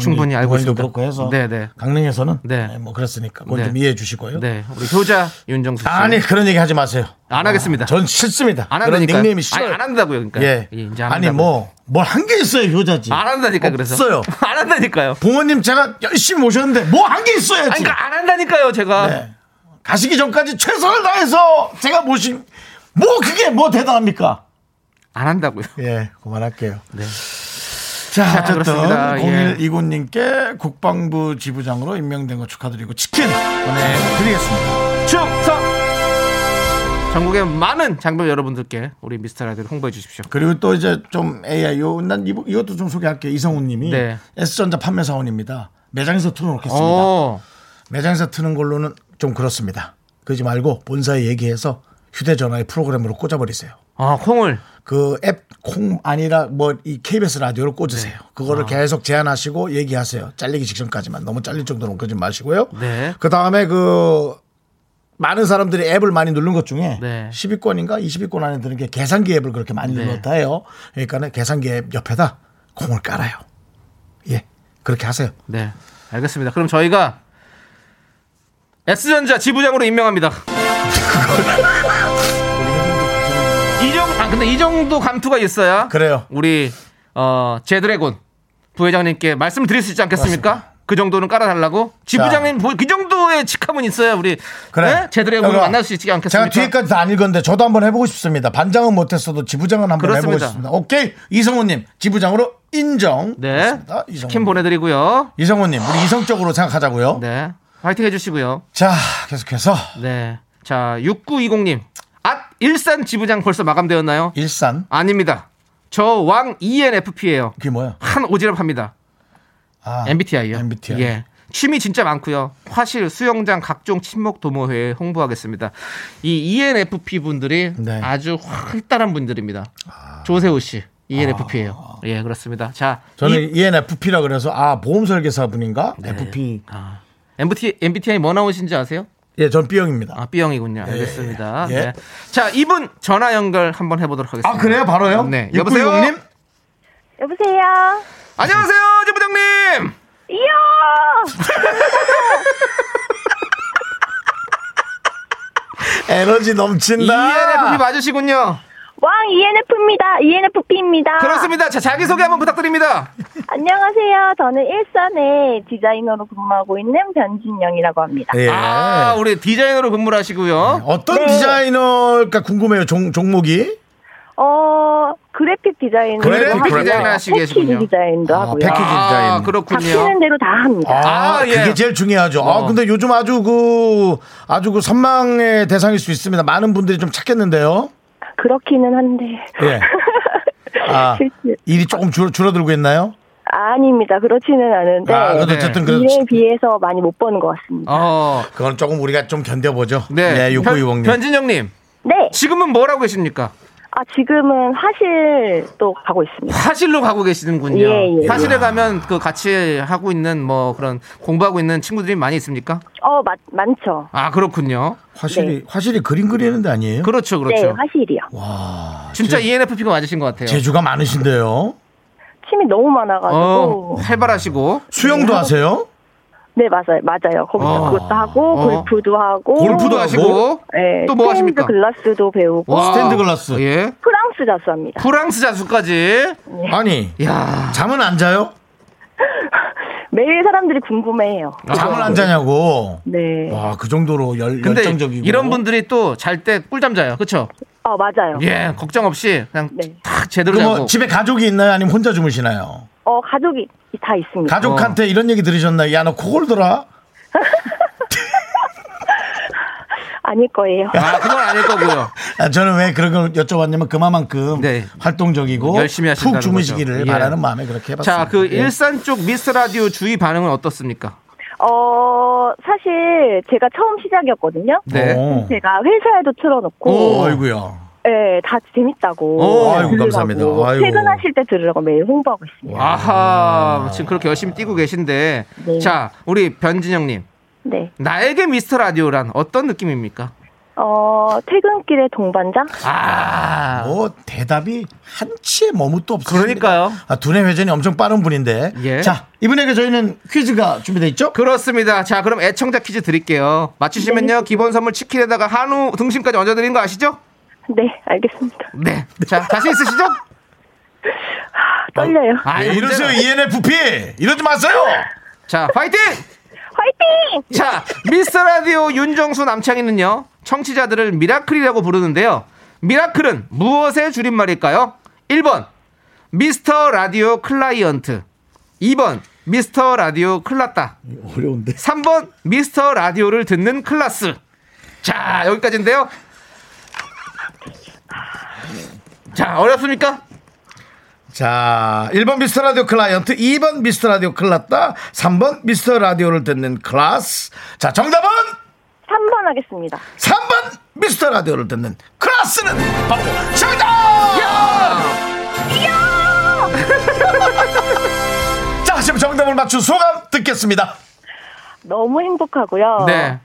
충분히 알고 있습니다. 그렇고 해서 네, 네. 강릉에서는 네. 네, 뭐 그렇으니까 그건 네. 좀 이해해 주시고요. 네, 우리 효자 윤정수 씨. 아니 그런 얘기 하지 마세요. 안 하겠습니다. 전 싫습니다. 안 그런 한다니까요. 닉네임이 싫어요. 아니, 안 한다고요, 그러니까. 예. 예, 이제 안 아니 한다고요. 뭐뭘 한 게 있어요 효자지. 안 한다니까 그래서. 없어요. 안 한다니까요. 부모님 제가 열심히 모셨는데 뭐 한 게 있어야지. 아니, 그러니까 안 한다니까요, 제가. 네. 가시기 전까지 최선을 다해서 제가 모신 뭐 그게 뭐 대단합니까? 안 한다고요. 예, 그만할게요. 네. 자, 자, 어쨌든 그렇습니다. 예. 0129님께 국방부 지부장으로 임명된 거 축하드리고 치킨 보내드리겠습니다. 충성! 전국의 많은 장병 여러분들께 우리 미스터 라디오를 홍보해 주십시오. 그리고 또 이제 좀 AI 요, 난 이거- 이것도 좀 소개할게요. 이성훈 님이 네. S전자 판매 사원입니다. 매장에서 틀어 놓겠습니다. 오. 매장에서 트는 걸로는 좀 그렇습니다. 그러지 말고 본사에 얘기해서 휴대 전화에 프로그램으로 꽂아 버리세요. 아, 콩을. 그 앱 콩 아니라 뭐 이 KBS 라디오를 꽂으세요. 아. 그거를 계속 제한하시고 얘기하세요. 잘리기 직전까지만 너무 잘릴 정도로 그러지 마시고요. 네. 그 다음에 그 많은 사람들이 앱을 많이 누른 것 중에 네. 10위권인가 20위권 안에 드는 게 계산기 앱을 그렇게 많이 네. 눌렀다 해요. 그러니까 계산기 앱 옆에다 콩을 깔아요. 예. 그렇게 하세요. 네. 알겠습니다. 그럼 저희가 S전자 지부장으로 임명합니다. 근데 이 정도 감투가 있어야. 그래요. 우리, 어, 제드래곤 부회장님께 말씀을 드릴 수 있지 않겠습니까? 그 정도는 깔아달라고? 지부장님, 뭐, 그 정도의 직함은 있어야 우리. 그래. 네? 제드래곤을 제가- 만날 수 있지 제가 않겠습니까? 뒤에까지 다 안 읽었는데 저도 한번 해보고 싶습니다. 반장은 못했어도 지부장은 한번 해보고 그렇습니다. 싶습니다. 오케이. 이성훈님, 지부장으로 인정. 네. 그렇습니다. 치킨 보내드리고요. 이성훈님, 우리 이성적으로 생각하자고요. 네. 화이팅 해주시고요. 자, 계속해서. 네. 자, 6920님. 아, 일산 지부장 벌써 마감되었나요? 일산? 아닙니다. 저 왕 ENFP예요. 그게 뭐야? 한 오지랖 합니다. 아, MBTI요. MBTI. 예. 취미 진짜 많고요. 화실, 수영장, 각종 친목 도모회에 홍보하겠습니다. 이 ENFP 분들이 네. 아주 활달한 분들입니다. 조세호 씨, ENFP예요. 예, 그렇습니다. 자, 저는 이- ENFP라 그래서 아 보험 설계사 분인가? 네. FP. MBTI, MBTI 뭐 나오신지 아세요? 예, 전 B형입니다. 아, B형이군요. 알겠습니다. 예. 네. 자, 이분 전화 연결 한번 해보도록 하겠습니다. 아 그래요? 바로요? 네. 여보세요? 6960님? 여보세요. 안녕하세요, 지부장님. 이야. 에너지 넘친다. ENFP 맞으시군요. 왕 ENF입니다. ENFP입니다. 그렇습니다. 자, 자기소개 한번 부탁드립니다. 안녕하세요. 저는 일산에 디자이너로 근무하고 있는 변진영이라고 합니다. 예. 아, 우리 디자이너로 근무를 하시고요. 어떤 네. 디자이너일까 궁금해요. 종, 종목이. 어, 그래픽 디자인. 그래픽 디자인 하시고 계시군요. 패키지 디자인도 아, 하고요. 패키지 디자인. 아, 그렇군요. 잡히는 대로 다 합니다. 아, 아, 예. 그게 제일 중요하죠. 아, 어. 근데 요즘 아주 그, 아주 그 선망의 대상일 수 있습니다. 많은 분들이 좀 찾겠는데요. 그렇기는 한데. 예. 아, 실제- 일이 조금 줄, 줄어들고 있나요? 아닙니다. 그렇지는 않은데. 아, 그래도 네. 어쨌든 그래도 일에 비해서 많이 못 버는 것 같습니다. 어, 그건 조금 우리가 좀 견뎌보죠. 네. 네, 6920님. 변진영님, 네. 지금은 뭘 하고 계십니까? 아, 지금은 화실 또 가고 있습니다. 화실로 가고 계시는군요. 예, 예. 화실에 가면 그 같이 하고 있는 뭐 그런 공부하고 있는 친구들이 많이 있습니까? 어, 많, 많죠. 아, 그렇군요. 화실이, 화실이 그림 그리는 데 아니에요? 그렇죠, 네, 그렇죠. 화실이요. 진짜 ENFP가 맞으신 것 같아요. 재주가 많으신데요. 취미 너무 많아가지고. 어, 활발하시고. 수영도 하세요? 네, 맞아요. 맞아요. 거기서 어. 그것도 하고, 어. 골프도 하고. 골프도 하시고. 네, 또뭐 하십니까? 스탠드 글라스도 배우고. 와. 스탠드 글라스. 예. 프랑스 자수합니다. 프랑스 자수까지. 아니, 야 잠은 안 자요? 매일 사람들이 궁금해해요. 잠을 안 자냐고. 네. 와, 그 정도로 열, 근데 열정적이고. 이런 분들이 또 잘 때 꿀잠 자요. 그렇죠? 어, 맞아요. 예, 걱정 없이 그냥 네. 탁 제대로 그럼 자고. 뭐 집에 가족이 있나요? 아니면 혼자 주무시나요? 어, 가족이 다 있습니다. 가족한테 이런 얘기 들으셨나요? 야, 너 코골 들어? 아닐 거예요. 아, 그건 아닐 거고요. 아, 저는 왜 그런 걸 여쭤봤냐면 그만큼 네. 활동적이고 열심히 하신다는 푹 주무시기를 거죠. 예. 바라는 마음에 그렇게 해봤습니다. 자, 그 예. 일산 쪽 미스터 라디오 주위 반응은 어떻습니까? 어, 사실 제가 처음 시작이었거든요. 네. 오. 제가 회사에도 틀어놓고. 오, 아이고야. 네, 다 재밌다고. 오, 아이고. 감사합니다. 아이고. 퇴근하실 때 들으라고 매일 홍보하고 있습니다. 아하, 지금 그렇게 열심히 뛰고 계신데. 네. 자, 우리 변진영님. 네. 나에게 미스터 라디오란 어떤 느낌입니까? 어, 퇴근길의 동반자? 아. 뭐 대답이 한치의 머뭇도 없어요. 그러니까요. 아, 두뇌 회전이 엄청 빠른 분인데. 예. 자, 이분에게 저희는 퀴즈가 준비되어 있죠? 그렇습니다. 자, 그럼 애청자 퀴즈 드릴게요. 맞추시면요, 기본 선물 치킨에다가 한우 등심까지 얹어드리는 거 아시죠? 네, 알겠습니다. 네. 자, 자신 있으시죠? 떨려요. 아, 왜 이러세요, ENFP! 이러지 마세요! 자, 파이팅! 화이팅! 자, 미스터 라디오 윤정수 남창희는요, 청취자들을 미라클이라고 부르는데요. 미라클은 무엇의 줄임말일까요? 1번, 미스터 라디오 클라이언트. 2번, 미스터 라디오 클났다. 어려운데. 3번, 미스터 라디오를 듣는 클라스. 자, 여기까지인데요. 자, 어렵습니까? 자, 1번 미스터 라디오 클라이언트, 2번 미스터 라디오 클났다, 3번 미스터 라디오를 듣는 클라스. 자, 정답은 3번 하겠습니다. 3번 미스터 라디오를 듣는 클라스는 바로 정답! 자, 지금 정답을 맞춘 소감 듣겠습니다. 너무 행복하고요. 네.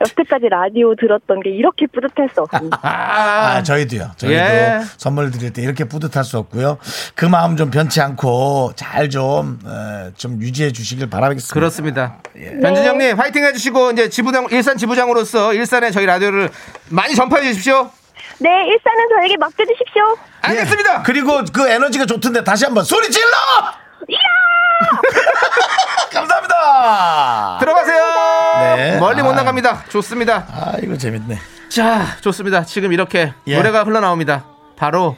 여태까지 라디오 들었던 게 이렇게 뿌듯할 수 없습니다. 아, 저희도요. 저희도 예. 선물 드릴 때 이렇게 뿌듯할 수 없고요. 그 마음 좀 변치 않고 잘 좀, 어, 좀 유지해 주시길 바라겠습니다. 그렇습니다. 변진영님, 화이팅 해주시고, 이제 지부장, 일산 지부장으로서 일산에 저희 라디오를 많이 전파해 주십시오. 네, 일산은 저에게 맡겨주십시오. 알겠습니다. 그리고 그 에너지가 좋던데 다시 한번 소리 질러! 감사합니다. 들어가세요. 네. 멀리 못 아. 나갑니다. 좋습니다. 아, 이거 재밌네. 자, 좋습니다. 지금 이렇게 예. 노래가 흘러나옵니다. 바로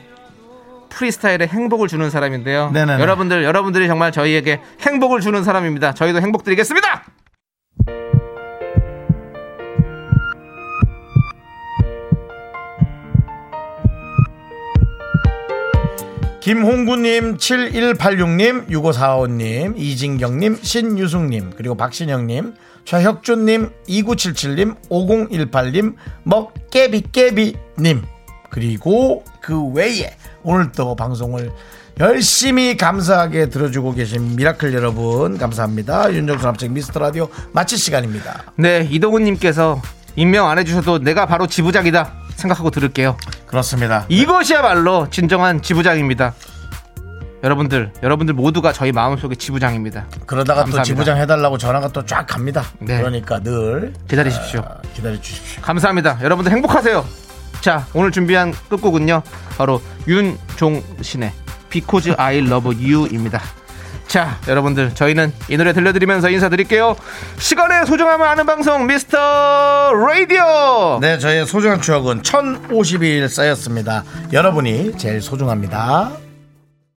프리스타일의 행복을 주는 사람인데요. 네네네. 여러분들, 여러분들이 정말 저희에게 행복을 주는 사람입니다. 저희도 행복 드리겠습니다. 김홍구님, 7186님, 6545님, 이진경님, 신유숙님, 그리고 박신영님, 최혁준님, 2977님, 5018님, 먹깨비깨비님, 그리고 그 외에 오늘 또 방송을 열심히 감사하게 들어주고 계신 미라클 여러분, 감사합니다. 윤정수 남창희의 미스터 라디오 마칠 시간입니다. 네, 이동훈님께서 임명 안 해주셔도 내가 바로 지부장이다 생각하고 들을게요. 그렇습니다. 이것이야말로 진정한 지부장입니다. 여러분들, 여러분들 모두가 저희 마음속의 지부장입니다. 그러다가 또 감사합니다. 지부장 해달라고 전화가 또 쫙 갑니다. 네. 그러니까 늘 기다리십시오. 아, 기다려 주십시오. 감사합니다. 여러분들 행복하세요. 자, 오늘 준비한 끝곡은요. 바로 윤종신의 Because I Love You입니다. 자, 여러분들 저희는 이 노래 들려드리면서 인사드릴게요. 시간의 소중함을 아는 방송 미스터 라디오. 네, 저의 소중한 추억은 1052일 쌓였습니다. 여러분이 제일 소중합니다.